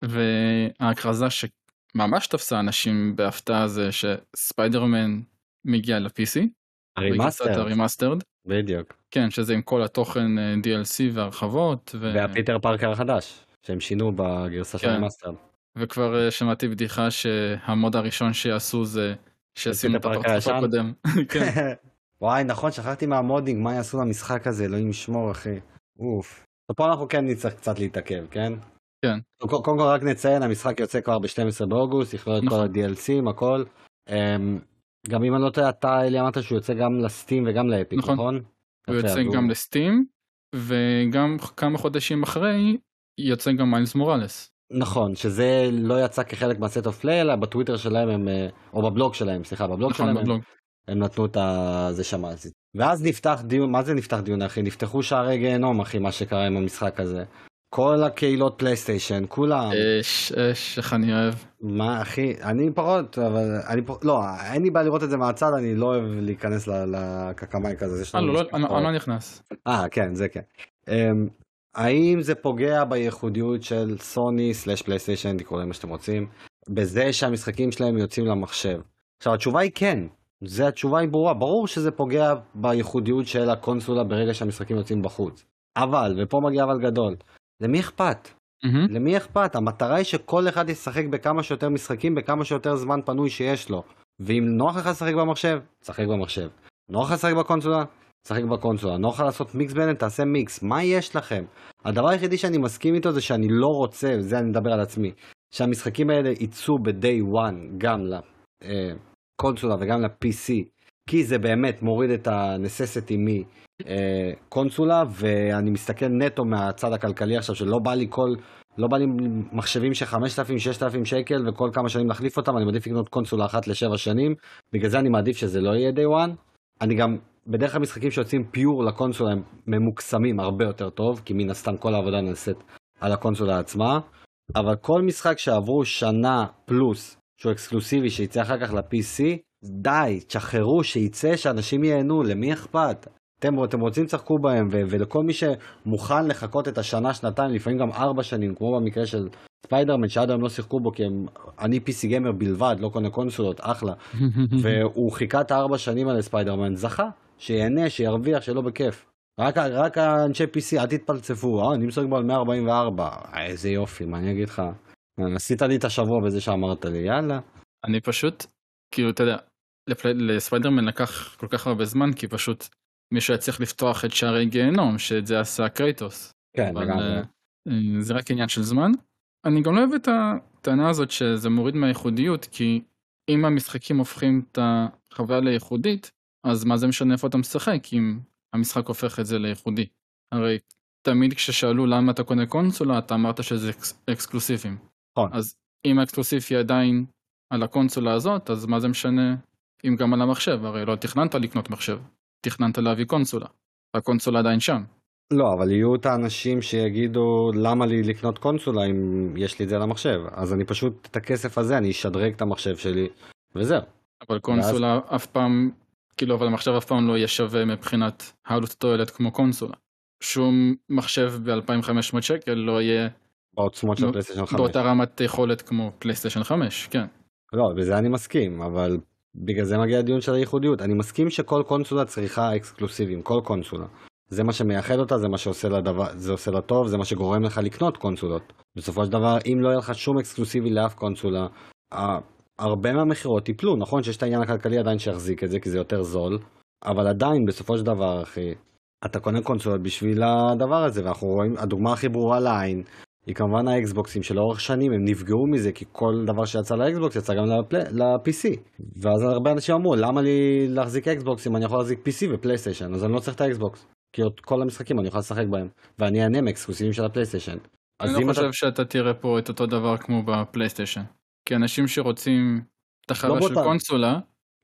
וההכרזה שממש תפסה אנשים בהפתעה זה שספיידרמן מגיע ל-PC. ה remaster, ה remastered. בדיוק. כן, שזה עם כל התוכן אה, DLC והרחבות. ו... והפיטר פארקר החדש, שהם שינו בגרסה של כן. ה remaster. וכבר אה, שמעתי בדיחה שה mod הראשון שיעשו זה שישימו את הפרצוף? הקודם. כן. וואי נכון שכחתי מה modding מה יעשו למשחק הזה אלוהים ישמור אחי. אוף. אז פה אנחנו כן נצטרך קצת להתעכב כן? כן. קודם כל רק נציין המשחק יוצא כבר ב-12 באוגוסט יכלול את כל נכון. ה-DLCים הכל. אמ, גם אם אני לא טועה אתה אלי אמרת שהוא יוצא גם ל Steam וגם ל Epic נכון. נכון? הוא יוצא גם ל Steam וגם כמה חודשים אחרי יוצא גם מיילס מוראלס. נכון שזה לא יצא כחלק מה State of Play אלא בטוויטר שלהם הם אה, או בבלוג שלהם סליחה בבלוג נכון, שלהם הם- בבלוג. הם נתנו את. זה שם. אז- ואז נפתח דיון, מה זה נפתח דיון אחי? נפתחו שערי גיהנום אחי, מה שקרה עם המשחק הזה. כל הקהילות פלייסטיישן, כולם. אש, אש, איך אני אוהב. מה אחי, אני פחות, אבל אני פחות, לא, אין לי בעיה לראות את זה מהצד, אני לא אוהב להיכנס לקקמייק הזה. אה, לא, לא. אני אני לא נכנס. אה, כן, זה כן. אמ, האם זה פוגע בייחודיות של סוני סלאש פלייסטיישן, תקראו להם מה שאתם רוצים, בזה שהמשחקים שלהם יוצאים למחשב? עכשיו התשובה היא כן, זה התשובה היא ברורה, ברור שזה פוגע בייחודיות של הקונסולה ברגע שהמשחקים יוצאים בחוץ. אבל, ופה מגיע אבל גדול, למי אכפת? מהמם. למי אכפת? המטרה היא שכל אחד ישחק בכמה שיותר משחקים בכמה שיותר זמן פנוי שיש לו. ואם נוח לך לשחק במחשב, תשחק במחשב. נוח לך לשחק בקונסולה? תשחק בקונסולה. נוח לך לעשות מיקס ביניהם? תעשה מיקס. מה יש לכם? הדבר היחידי שאני מסכים איתו זה שאני לא רוצה, זה אני מדבר על עצמי, שהמשחקים האלה יצאו ב-day one גם לקונסולה וגם ל-PC, כי זה באמת מוריד את ה-necessity מקונסולה, ואני מסתכל נטו מהצד הכלכלי עכשיו, שלא בא לי כל... לא בא לי מחשבים של 5,000-6,000 שקל וכל כמה שנים להחליף אותם, אני מעדיף לקנות קונסולה אחת לשבע שנים, בגלל זה אני מעדיף שזה לא יהיה day one. אני גם, בדרך כלל משחקים שיוצאים פיור לקונסולה הם ממוקסמים הרבה יותר טוב, כי מן הסתם כל העבודה נעשית על הקונסולה עצמה, אבל כל משחק שעברו שנה פלוס, שהוא אקסקלוסיבי, שיצא אחר כך ל-PC, די, תשחררו, שייצא, שאנשים ייהנו, למי אכפת? אתם, אתם רוצים תשחקו בהם, ו- ולכל מי שמוכן לחכות את השנה, שנתיים, לפעמים גם ארבע שנים, כמו במקרה של ספיידרמן, שעד היום לא שיחקו בו, כי הם, אני PC gamer בלבד, לא קונה קונסולות, אחלה. והוא חיכה את הארבע שנים האלה ספיידרמן, זכה, שיהנה, שירוויח, שלא בכיף. רק, רק האנשי PC, אל תתפלצפו, אה, אני משחק על 144, אה, איזה יופי, מה אני אגיד לך? עשית לי את השבוע בזה שאמרת לי, יאללה. אני פשוט, כאילו, אתה יודע, לספיידרמן לקח כל כך הרבה זמן, כי פשוט מישהו היה צריך לפתוח את שערי גיהנום, שאת זה עשה קרייטוס. כן, לגמרי. אה, אה, זה רק עניין של זמן. אני גם לא אוהב את הטענה הזאת שזה מוריד מהייחודיות, כי אם המשחקים הופכים את החוויה לייחודית, אז מה זה משנה איפה אתה משחק, אם המשחק הופך את זה לייחודי. הרי תמיד כששאלו למה אתה קונה קונסולה, אתה אמרת שזה אקס- אקסקלוסיבים. נכון. אז אם האקסקלוסיבי עדיין על הקונסולה הזאת, אז מה זה משנה אם גם על המחשב? הרי לא תכננת לקנות מחשב, תכננת להביא קונסולה. הקונסולה עדיין שם. לא, אבל יהיו את האנשים שיגידו למה לי לקנות קונסולה אם יש לי את זה על המחשב. אז אני פשוט, את הכסף הזה, אני אשדרג את המחשב שלי, וזהו. אבל קונסולה אף פעם, כאילו, אבל המחשב אף פעם לא יהיה שווה מבחינת העלות תועלת כמו קונסולה. שום מחשב ב-2500 שקל לא יהיה בעוצמות של נו, הפלייסטיישן 5. באותה רמת יכולת כמו פלייסטיישן 5, כן. לא, בזה אני מסכים, אבל בגלל זה מגיע הדיון של הייחודיות. אני מסכים שכל קונסולה צריכה אקסקלוסיבים, כל קונסולה. זה מה שמייחד אותה, זה מה שעושה לה דבר, זה עושה לה טוב, זה מה שגורם לך לקנות קונסולות. בסופו של דבר, אם לא יהיה לך שום אקסקלוסיבי לאף קונסולה, הרבה מהמכירות ייפלו, נכון שיש את העניין הכלכלי עדיין שיחזיק את זה, כי זה יותר זול, אבל עדיין, בסופו של דבר, אחי, אתה קונה קונסולות בשביל הדבר הזה, ואנחנו רואים, הדוגמה הכי ברורה לעין, היא כמובן האקסבוקסים שלאורך שנים הם נפגעו מזה כי כל דבר שיצא לאקסבוקס יצא גם ל-PC ואז הרבה אנשים אמרו למה לי להחזיק אקסבוקס אם אני יכול להחזיק PC ופלייסטיישן אז אני לא צריך את האקסבוקס. כי עוד כל המשחקים אני יכול לשחק בהם ואני אהנה מאקסקלוסיבים של הפלייסטיישן. אני לא חושב אתה... שאתה תראה פה את אותו דבר כמו בפלייסטיישן. כי אנשים שרוצים את החוויה לא של קונסולה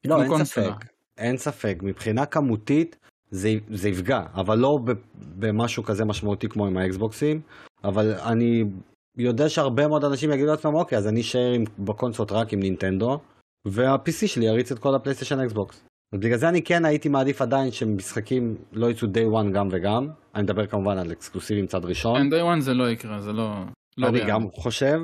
לא אין קונסולה. ספק. אין ספק. מבחינה כמותית זה, זה יפגע אבל לא במשהו כזה משמעותי כמו עם האקסבוקסים. אבל אני יודע שהרבה מאוד אנשים יגידו לעצמם, אוקיי, אז אני אשאר בקונסולות רק עם נינטנדו, וה-PC שלי יריץ את כל הפלייסטיישן אקסבוקס. בגלל זה אני כן הייתי מעדיף עדיין שמשחקים לא יצאו day one גם וגם. אני מדבר כמובן על אקסקלוסיבים צד ראשון. כן, day one זה לא יקרה, זה לא... לא אני גם חושב,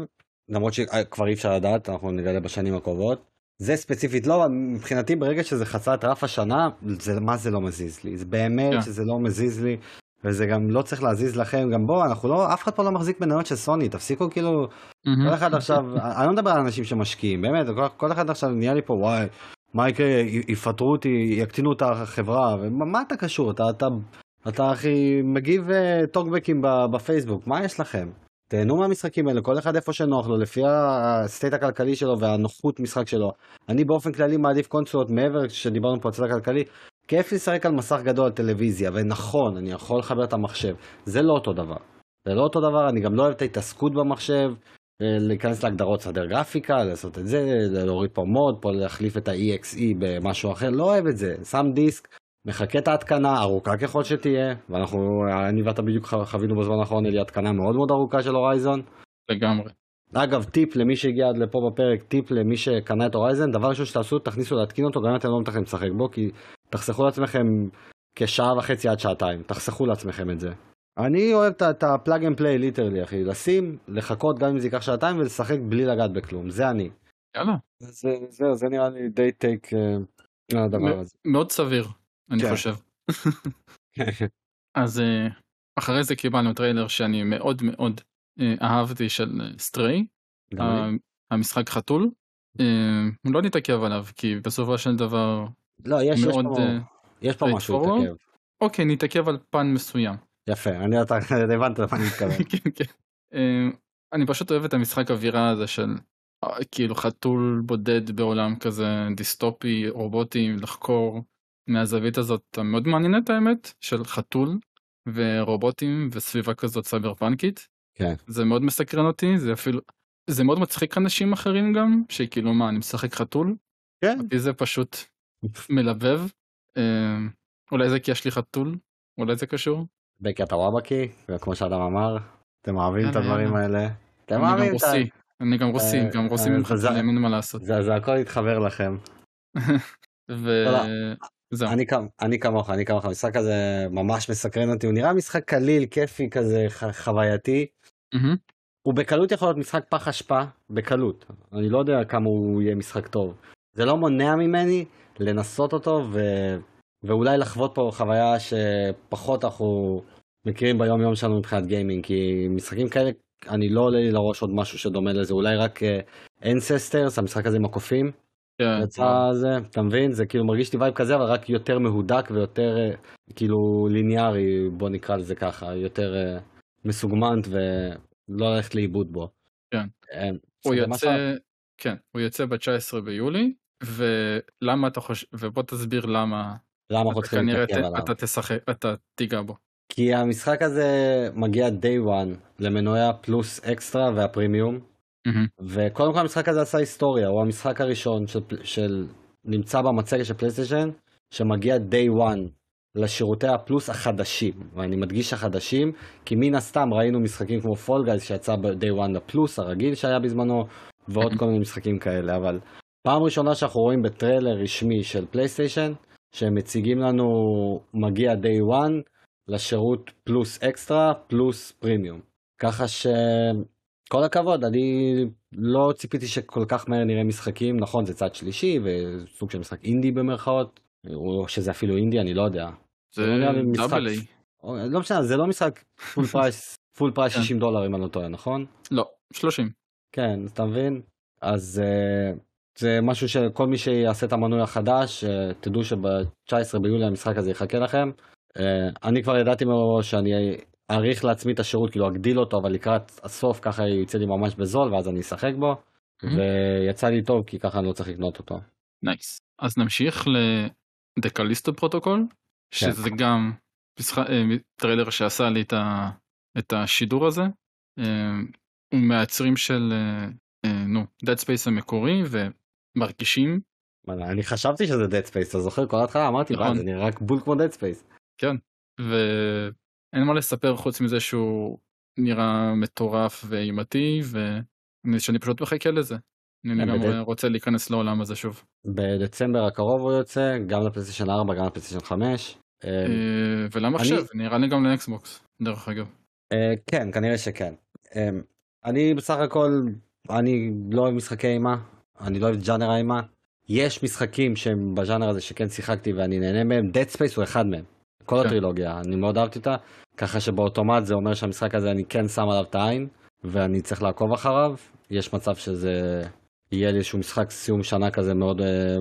למרות שכבר אי אפשר לדעת, אנחנו נגלה בשנים הקרובות. זה ספציפית לא, מבחינתי ברגע שזה חצה את רף השנה, זה, מה זה לא מזיז לי? זה באמת yeah. כן. שזה לא מזיז לי. וזה גם לא צריך להזיז לכם, גם בוא, אנחנו לא, אף אחד פה לא מחזיק מניות של סוני, תפסיקו כאילו, mm-hmm. כל אחד עכשיו, אני לא מדבר על אנשים שמשקיעים, באמת, כל, כל אחד עכשיו נהיה לי פה, וואי, מה יקרה, יפטרו אותי, יקטינו את החברה, ומה אתה קשור, אתה, אתה, אתה הכי מגיב טוקבקים בפייסבוק, מה יש לכם? תהנו מהמשחקים האלה, כל אחד איפה שנוח לו, לפי הסטייט הכלכלי שלו והנוחות משחק שלו. אני באופן כללי מעדיף קונסולות מעבר, שדיברנו פה על הכלכלי, כיף לשחק על מסך גדול על טלוויזיה, ונכון, אני יכול לחבר את המחשב. זה לא אותו דבר. זה לא אותו דבר, אני גם לא אוהב את ההתעסקות במחשב, אה, להיכנס להגדרות סדר גרפיקה, לעשות את זה, להוריד פה mod, פה להחליף את ה-EXE במשהו אחר, לא אוהב את זה. שם דיסק, מחכה את ההתקנה, ארוכה ככל שתהיה, ואנחנו, אני ואתה בדיוק חווינו בזמן האחרון, לי התקנה מאוד מאוד ארוכה של Horizon. לגמרי. אגב, טיפ למי שהגיע עד לפה בפרק, טיפ למי שקנה את Horizon, דבר ראשון שתעשו, תכניסו להתקין אותו, גם אם אתם לא מתכננים לשחק בו, כי תחסכו לעצמכם כשעה וחצי עד שעתיים, תחסכו לעצמכם את זה. אני אוהב את ה plug and play literally אחי, לשים, לחכות גם אם זה ייקח שעתיים ולשחק בלי לגעת בכלום, זה אני. יאללה. זה, זה, זה נראה לי די take uh, הדבר הזה. מאוד סביר, אני כן. חושב. אז uh, אחרי זה קיבלנו טריילר שאני מאוד מאוד uh, אהבתי של Stray, uh, המשחק חתול. לא נתעכב עליו כי בסופו של דבר לא, יש, מאוד, יש פה, יש פה משהו להתעכב. אוקיי, נתעכב על פן מסוים. יפה, אני אתה הבנת למה אני מתכוון. כן, כן. אני פשוט אוהב את המשחק אווירה הזה של כאילו חתול בודד בעולם כזה דיסטופי, רובוטי, לחקור מהזווית הזאת המאוד מעניינת האמת, של חתול ורובוטים וסביבה כזאת סייבר פאנקית. כן. זה מאוד מסקרן אותי, זה אפילו, זה מאוד מצחיק אנשים אחרים גם, שכאילו מה, אני משחק חתול? כן. זה פשוט מלבב. אה, אולי זה כי יש לי חתול? אולי זה קשור? בקטע וואבקי, כמו שאדם אמר, אתם אוהבים את הדברים האלה. אתם אוהבים את ה... אני גם רוסי, אה, גם רוסי ממך, אין מה לעשות. זה הכל יתחבר לכם. וזהו. אני כמוך, אני כמוך, המשחק הזה ממש מסקרן אותי, הוא נראה משחק קליל, כיפי כזה, חווייתי. הוא בקלות יכול להיות משחק פח אשפה, בקלות. אני לא יודע כמה הוא יהיה משחק טוב. זה לא מונע ממני לנסות אותו ו... ואולי לחוות פה חוויה שפחות אנחנו מכירים ביום יום שלנו מבחינת גיימינג, כי משחקים כאלה, אני לא עולה לי לראש עוד משהו שדומה לזה, אולי רק Ancestors, uh, המשחק הזה עם הקופים. כן. יצא זה, אתה מבין? זה כאילו מרגיש לי vibe כזה, אבל רק יותר מהודק ויותר uh, כאילו ליניארי, בוא נקרא לזה ככה, יותר uh, מסוגמנט ולא ללכת לאיבוד בו. כן. הוא יוצא, כן, הוא יוצא ב-19 ביולי, ולמה אתה חושב, ובוא תסביר למה, למה אנחנו צריכים להתעכב עליו. אתה תשחק, אתה תיגע בו. כי המשחק הזה מגיע day one למנועי הפלוס אקסטרה והפרימיום, mm-hmm. וקודם כל המשחק הזה עשה היסטוריה, הוא המשחק הראשון של, של נמצא במצגת של פלייסטיישן, שמגיע day one לשירותי הפלוס החדשים, ואני מדגיש החדשים, כי מן הסתם ראינו משחקים כמו Fall Guys שיצא ב-day one לפלוס הרגיל שהיה בזמנו, ועוד כל מיני משחקים כאלה, אבל פעם ראשונה שאנחנו רואים בטריילר רשמי של פלייסטיישן, שהם מציגים לנו מגיע day one לשירות פלוס אקסטרה פלוס פרימיום. ככה שכל הכבוד, אני לא ציפיתי שכל כך מהר נראה משחקים, נכון זה צד שלישי וסוג של משחק אינדי במרכאות, או שזה אפילו אינדי, אני לא יודע. זה לא double A. לא משנה, זה לא משחק full price, full price 60 דולר אם אני לא טועה, נכון? לא, 30. כן, אתה מבין? אז uh, זה משהו שכל מי שיעשה את המנוי החדש, אה, תדעו שב-19 ביולי המשחק הזה יחכה לכם. אה, אני כבר ידעתי מראש שאני אאריך לעצמי את השירות, כאילו אגדיל אותו, אבל לקראת הסוף ככה יצא לי ממש בזול, ואז אני אשחק בו. Mhm. ויצא לי טוב, כי ככה אני לא צריך לקנות אותו. nice. אז נמשיך ל The Callisto Protocol, שזה גם משחק- אה, טריילר שעשה לי את, ה, את השידור הזה. אה, הוא מהיוצרים של, אה, נו, Dead Space המקורי, ומרגישים, אני חשבתי שזה Dead Space, אתה זוכר? כל ההתחלה אמרתי, נכון. "וואי, זה נראה רק בול כמו Dead Space. כן, ואין מה לספר חוץ מזה שהוא נראה מטורף ואימתי, ושאני פשוט מחכה לזה. אני כן, לגמרי בדרך- רוצה להיכנס לעולם הזה שוב. בדצמבר הקרוב הוא יוצא, גם לפלייסטיישן 4, גם לפלייסטיישן 5. אה, אה, ולמחשב, נראה לי גם לאקסבוקס, דרך אגב. אה, כן, כנראה שכן. אה, אני בסך הכל, אני לא אוהב משחקי אימה, אני לא אוהב ג'אנר האימה. יש משחקים שהם בז'אנר הזה שכן שיחקתי ואני נהנה מהם, Dead Space הוא אחד מהם. כל כן. הטרילוגיה, אני מאוד אהבתי אותה, ככה שבאוטומט זה אומר שהמשחק הזה אני כן שם עליו את העין, ואני צריך לעקוב אחריו. יש מצב שזה יהיה לי איזשהו משחק סיום שנה כזה מאוד אה,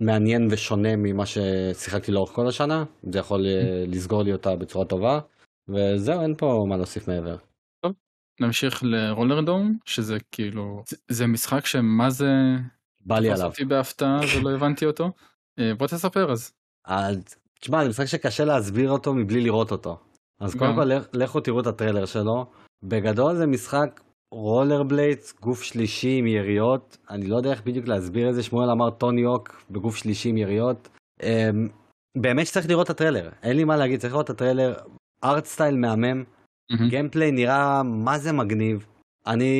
מעניין ושונה ממה ששיחקתי לאורך כל השנה, זה יכול אה, לסגור לי אותה בצורה טובה, וזהו, אין פה מה להוסיף מעבר. נמשיך לרולר דום, שזה כאילו, זה- זה משחק שמה זה, בא לי עליו. אותי בהפתעה ולא הבנתי אותו. אה, בוא תספר אז. אז תשמע, זה משחק שקשה להסביר אותו מבלי לראות אותו. אז קודם. כל לכ- לכו תראו את הטריילר שלו. בגדול זה משחק roller blades, גוף שלישי עם יריות. אני לא יודע איך בדיוק להסביר את זה, שמואל אמר Tony Hawk בגוף שלישי עם יריות. אמ, באמת שצריך לראות את הטריילר, אין לי מה להגיד, צריך לראות את הטריילר. art style מהמם. gameplay נראה מה זה מגניב. אני,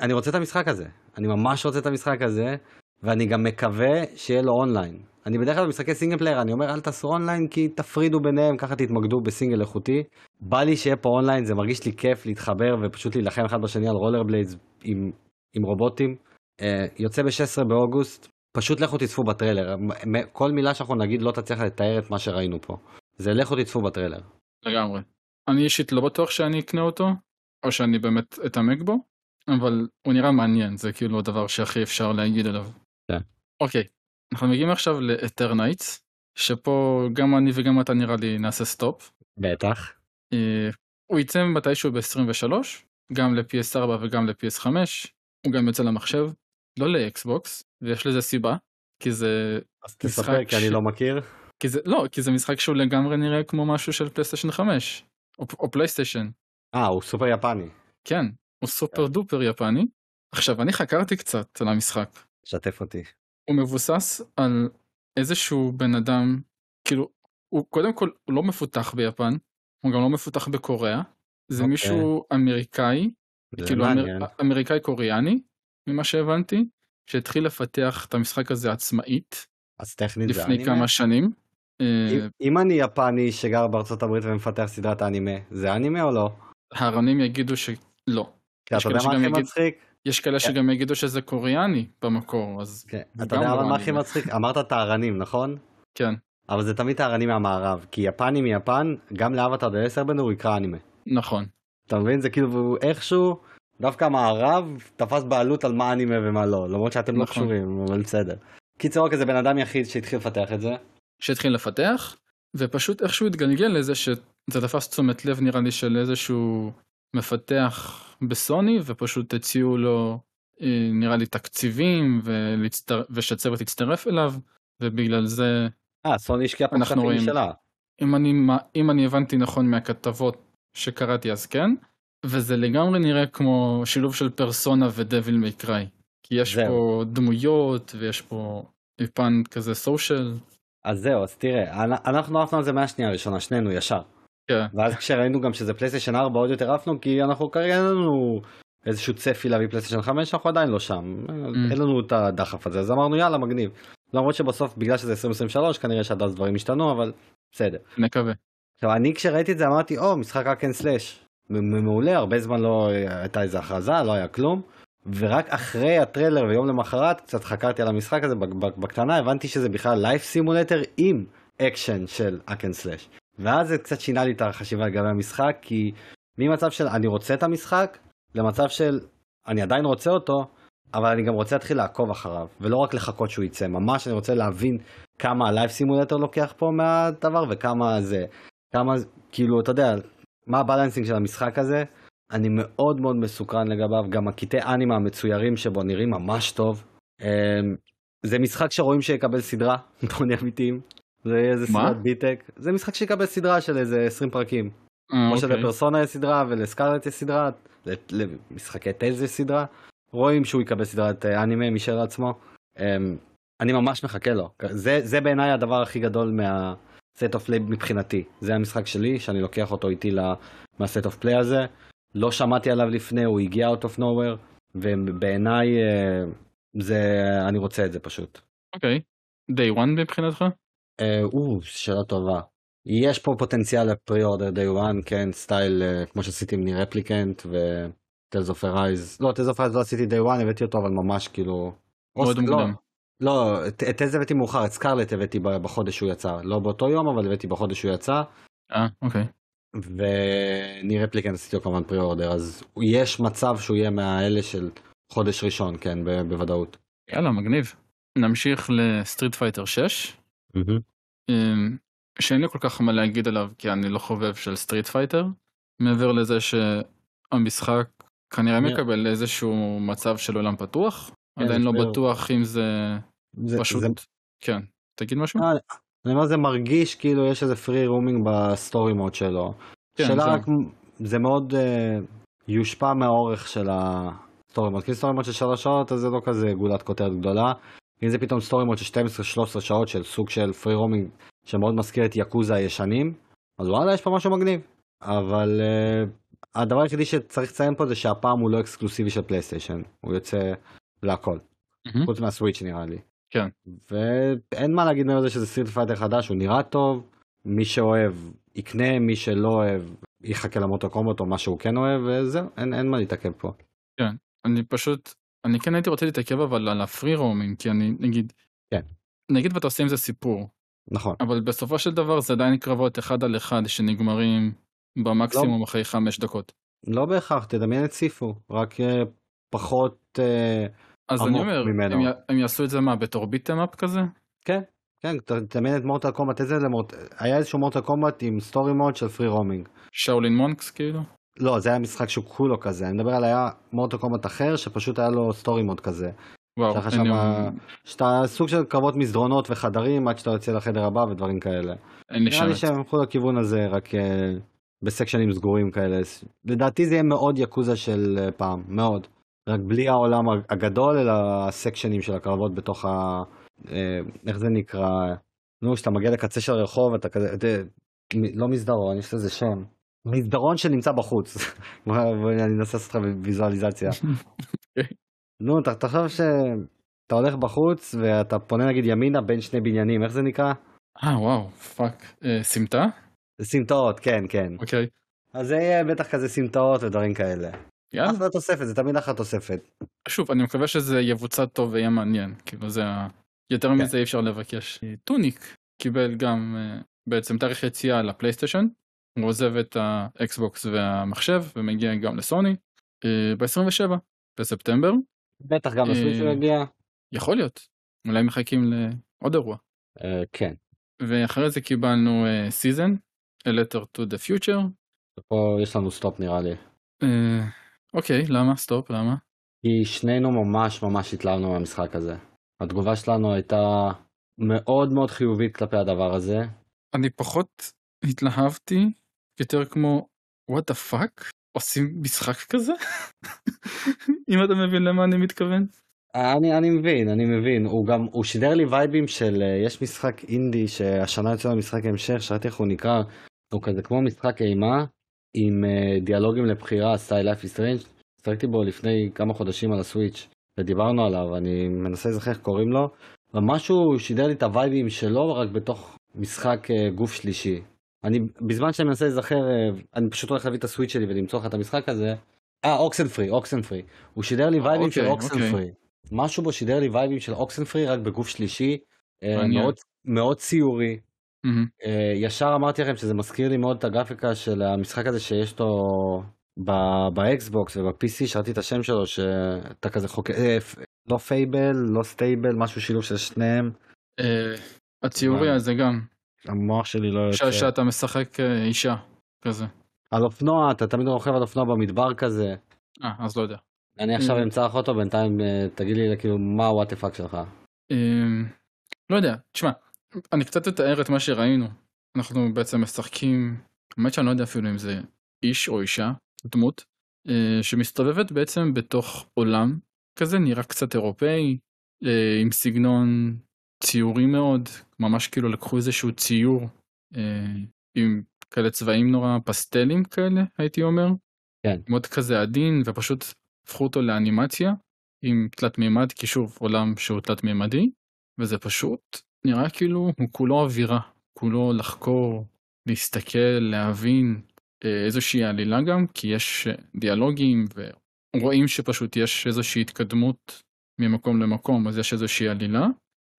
אני רוצה את המשחק הזה, אני ממש רוצה את המשחק הזה, ואני גם מקווה שיהיה לו אונליין. אני בדרך כלל במשחקי single player, אני אומר אל תעשו אונליין כי תפרידו ביניהם, ככה תתמקדו בסינגל איכותי. בא לי שיהיה פה אונליין, זה מרגיש לי כיף להתחבר ופשוט להילחם אחד בשני על roller blades עם, עם רובוטים. אה, יוצא ב-16 באוגוסט, פשוט לכו תצפו בטריילר. כל מילה שאנחנו נגיד לא תצליח לתאר את מה שראינו פה. זה לכו תצפו בטריילר. לגמרי. אני אישית לא בטוח שאני אקנה אותו, או שאני באמת אתעמק בו, אבל הוא נראה מעניין, זה כאילו הדבר שהכי אפשר להגיד עליו. כן. אוקיי, אנחנו מגיעים עכשיו ל Eternights, שפה גם אני וגם אתה נראה לי נעשה סטופ. בטח. אה, הוא יצא מתישהו ב-23, גם ל-PS4 וגם ל-PS5, הוא גם יוצא למחשב, לא לאקסבוקס, ויש לזה סיבה, כי זה, אז משחק תספר כי אני ש- לא מכיר. כי זה, לא, כי זה משחק שהוא לגמרי נראה כמו משהו של פלייסטיישן 5, או, או פלייסטיישן. אה, הוא סופר יפני. כן, הוא סופר דופר יפני. עכשיו, אני חקרתי קצת על המשחק. שתף אותי. הוא מבוסס על איזשהו בן אדם, כאילו, הוא קודם כל, הוא לא מפותח ביפן, הוא גם לא מפותח בקוריאה. זה אוקיי. מישהו אמריקאי, זה כאילו מעניין. אמר, אמריקאי קוריאני, ממה שהבנתי, שהתחיל לפתח את המשחק הזה עצמאית אז טכנית זה לפני אנימה? כמה שנים. אה, אם- אם אני יפני שגר בארצות הברית ומפתח סדרת אנימה, זה אנימה או לא? הרנים יגידו שלא. כי אתה יודע מה הכי יגיד- מצחיק? יש כאלה שגם יגידו שזה קוריאני במקור, אז כן, אתה יודע מה הכי. מצחיק? אמרת טהרנים, נכון? כן, אבל זה תמיד טהרנים מהמערב, כי יפני מיפן, גם לאבטר דה 10 בנו הוא יקרא אנימה. נכון. אתה מבין? זה כאילו איכשהו, דווקא המערב תפס בעלות על מה אנימה ומה לא, למרות שאתם לא נכון. קשורים, אבל בסדר. קיצור, אוקיי, זה בן אדם יחיד שהתחיל לפתח את זה. שהתחיל לפתח, ופשוט איכשהו התגלגל לזה שזה תפס תשומת לב נראה לי של איזשהו מפתח בסוני, ופשוט הציעו לו אה, נראה לי תקציבים ולהצטר... ושהצוות יצטרף אליו, ובגלל זה, אה, סוני השקיעה פה אנחנו כספים רואים. משלה. אם אני, אם אני הבנתי נכון מהכתבות שקראתי אז כן, וזה לגמרי נראה כמו שילוב של פרסונה ודביל מייקראי. כי יש זהו. פה דמויות ויש פה פן כזה social. אז זהו, אז תראה, אנ- אנחנו עפנו על זה מהשנייה הראשונה, שנינו ישר. כן, ואז כשראינו גם שזה פלייסטיישן 4 עוד יותר עפנו, כי אנחנו כרגע אין לנו איזשהו צפי להביא פלייסטיישן 5, אנחנו עדיין לא שם. אין לנו את הדחף הזה, אז אמרנו יאללה מגניב. למרות שבסוף בגלל שזה 2023 כנראה שעד אז דברים השתנו, אבל בסדר. נקווה. עכשיו אני כשראיתי את זה אמרתי או משחק hack and slash. מעולה, הרבה זמן לא הייתה איזה הכרזה, לא היה כלום. ורק אחרי הטריילר ויום למחרת קצת חקרתי על המשחק הזה בק- בק- בקטנה, הבנתי שזה בכלל life simulator עם אקשן של hack and slash. ואז זה קצת שינה לי את החשיבה לגבי המשחק, כי ממצב של אני רוצה את המשחק, למצב של אני עדיין רוצה אותו, אבל אני גם רוצה להתחיל לעקוב אחריו, ולא רק לחכות שהוא יצא, ממש אני רוצה להבין כמה ה life simulator לוקח פה מהדבר וכמה זה, כמה, כאילו, אתה יודע, מה ה balancing של המשחק הזה, אני מאוד מאוד מסוקרן לגביו, גם הקטעי אנימה המצוירים שבו נראים ממש טוב. אמ, זה משחק שרואים שיקבל סדרה, בוא נהיה אמיתיים. זה איזה סדרת ביטק, זה משחק שיקבל סדרה של איזה 20 פרקים. אה, כמו אוקיי. שלפרסונה יש סדרה ול Scarlet יש סדרה, למשחקי Tales יש סדרה, רואים שהוא יקבל סדרת אה, אנימה משל עצמו. אמ, אני ממש מחכה לו, זה, זה בעיניי הדבר הכי גדול מה State of Play מבחינתי, זה המשחק שלי שאני לוקח אותו איתי מה State of Play הזה, לא שמעתי עליו לפני, הוא הגיע out of nowhere, ובעיניי אה, זה, אני רוצה את זה פשוט. אוקיי, day one מבחינתך? אה, או, שאלה טובה. יש פה פוטנציאל ל pre-order day one, כן, style אה, כמו שעשיתי עם NieR Replicant ו Tales of Arise, לא, Tales of Arise לא עשיתי day one, הבאתי אותו אבל ממש כאילו... מאוד לא, מוקדם. לא, את Tales הבאתי מאוחר, את Scarlet הבאתי בחודש שהוא יצא, לא באותו יום אבל הבאתי בחודש שהוא יצא, אה, אוקיי. ו NieR Replicant עשיתי לו כמובן pre-order, אז יש מצב שהוא יהיה מהאלה של חודש ראשון, כן, בוודאות. יאללה, מגניב. נמשיך ל Street Fighter 6, אמ, שאין לי כל כך מה להגיד עליו כי אני לא חובב של Street Fighter, מעבר לזה שהמשחק כנראה אני- מקבל איזשהו מצב של עולם פתוח, כן, עדיין לא בטוח אם זה זה, פשוט, זה, כן, תגיד משהו? אה, אני אומר זה מרגיש כאילו יש איזה free roaming ב story mode שלו. כן, שאלה זה- רק, זה מאוד אה, יושפע מהאורך של ה story mode. כי story mode של שלוש שעות אז זה לא כזה גולת כותרת גדולה. אם זה פתאום story mode של 12-13 שעות של סוג של free roaming שמאוד מזכיר את Yakuza הישנים, אז וואלה יש פה משהו מגניב. אבל אה, הדבר היחידי שצריך לציין פה זה שהפעם הוא לא אקסקלוסיבי של פלייסטיישן, הוא יוצא להכל. מהמם. חוץ מהסוויץ' נראה לי. כן. ואין מה להגיד מעבר לזה שזה Street Fighter חדש, הוא נראה טוב, מי שאוהב יקנה, מי שלא אוהב יחכה ל Mortal Kombat או מה שהוא כן אוהב, וזהו, אין, אין מה להתעכב פה. אני פשוט, אני כן הייתי רוצה להתעכב אבל על ה free roaming, כי אני נגיד, כן. נגיד ואתה עושה עם זה סיפור, נכון. אבל בסופו של דבר זה עדיין קרבות אחד על אחד שנגמרים לא. במקסימום אחרי חמש דקות. לא בהכרח, תדמיין את Sifu, רק אה, פחות... אה, אז אני אומר, ממנו. הם, י- הם יעשו את זה מה, בתור beat 'em up כזה? כן, כן, תדמיין את Mortal Kombat, איזה למורט... היה איזשהו Mortal Kombat עם story mode של free roaming. Shaolin Monks כאילו? לא, זה היה משחק שהוא כולו כזה, אני מדבר על היה Mortal Kombat אחר שפשוט היה לו story mode כזה. וואו, לי, שמה- שאתה סוג של קרבות מסדרונות וחדרים עד שאתה יוצא לחדר הבא ודברים כאלה. אין לי נראה לי. שהם הלכו לכיוון הזה רק אה, בסקשנים סגורים כאלה. לדעתי זה יהיה מאוד יקוזה של אה, פעם, מאוד. רק בלי העולם הגדול אלא הסקשנים של הקרבות בתוך ה... אה, איך זה נקרא? נו, כשאתה מגיע לקצה של הרחוב אתה כזה, לא מסדרון, יש לזה שם. מסדרון שנמצא בחוץ. בוא, אני אנסה לעשות לך ויזואליזציה. נו, ת- תחשוב שאתה הולך בחוץ ואתה פונה נגיד ימינה בין שני בניינים, איך זה נקרא? אה וואו, fuck. אה, סמטה? סמטאות, כן, כן. אוקיי. אז זה יהיה בטח כזה סמטאות ודברים כאלה. יאללה. אחלה תוספת, זה תמיד אחלה תוספת. שוב, אני מקווה שזה יבוצע טוב ויהיה מעניין. כאילו זה ה... יותר כן. מזה אי אפשר לבקש. אה, Tunic קיבל גם אה, בעצם תאריך יציאה לפלייסטיישן. הוא עוזב את האקסבוקס והמחשב ומגיע גם לסוני ב-27 בספטמבר. בטח גם אה, לסוויץ' הוא יגיע. יכול להיות. אולי מחכים לעוד אירוע. אה, כן. ואחרי זה קיבלנו Season, A Letter to the Future. פה יש לנו stop נראה לי. אה, אוקיי, למה? stop, למה? כי שנינו ממש ממש התלהבנו מהמשחק הזה. התגובה שלנו הייתה מאוד מאוד חיובית כלפי הדבר הזה. אני פחות התלהבתי, יותר כמו what the fuck? עושים משחק כזה? אם אתה מבין למה אני מתכוון. אני, אני מבין, אני מבין. הוא גם, הוא שידר לי וייבים של, אה, יש משחק אינדי שהשנה יוצא משחק המשך, שאלתי איך הוא נקרא, הוא כזה כמו משחק אימה, עם אה, דיאלוגים לבחירה, סטייל Life is. שיחקתי בו לפני כמה חודשים על הסוויץ', ודיברנו עליו, אני מנסה להיזכר איך קוראים לו. ומשהו, שידר לי את הווייבים שלו רק בתוך משחק אה, גוף שלישי. אני, בזמן שאני מנסה להיזכר, אה, אני פשוט הולך להביא את הסוויץ' שלי ולמצוא לך את המשחק הזה. אה, Oxenfree, Oxenfree. הוא שידר לי וייבים של אוקיי, Oxen אוקיי. free. משהו בו שידר לי וייבים של Oxenfree רק בגוף שלישי. אה. מאוד, מאוד ציורי. אה, ישר אמרתי לכם שזה מזכיר לי מאוד את הגרפיקה של המשחק הזה שיש לו באקסבוקס וב-PC שראיתי את השם שלו שאתה כזה חוקר, אה, לא Fable, לא Stable, משהו שילוב של שניהם. הציורי הזה גם. המוח שלי לא יוצא. שאתה משחק אה, אישה כזה. על אופנוע, אתה תמיד רוכב על אופנוע במדבר כזה. אה, אז לא יודע. אני עכשיו אמצא לך אותו, בינתיים תגיד לי כאילו מה ה what the fuck שלך. לא יודע, תשמע, אני קצת אתאר את מה שראינו. אנחנו בעצם משחקים, האמת שאני לא יודע אפילו אם זה איש או אישה, דמות, שמסתובבת בעצם בתוך עולם כזה, נראה קצת אירופאי, עם סגנון ציורי מאוד, ממש כאילו לקחו איזשהו ציור עם כאלה צבעים נורא פסטלים כאלה, הייתי אומר. כן. מאוד כזה עדין, ופשוט הפכו אותו לאנימציה עם תלת מימד, כי שוב, עולם שהוא תלת מימדי, וזה פשוט נראה כאילו הוא כולו אווירה, כולו לחקור, להסתכל, להבין אה, איזושהי עלילה גם, כי יש אה, דיאלוגים ורואים שפשוט יש איזושהי התקדמות ממקום למקום, אז יש איזושהי עלילה,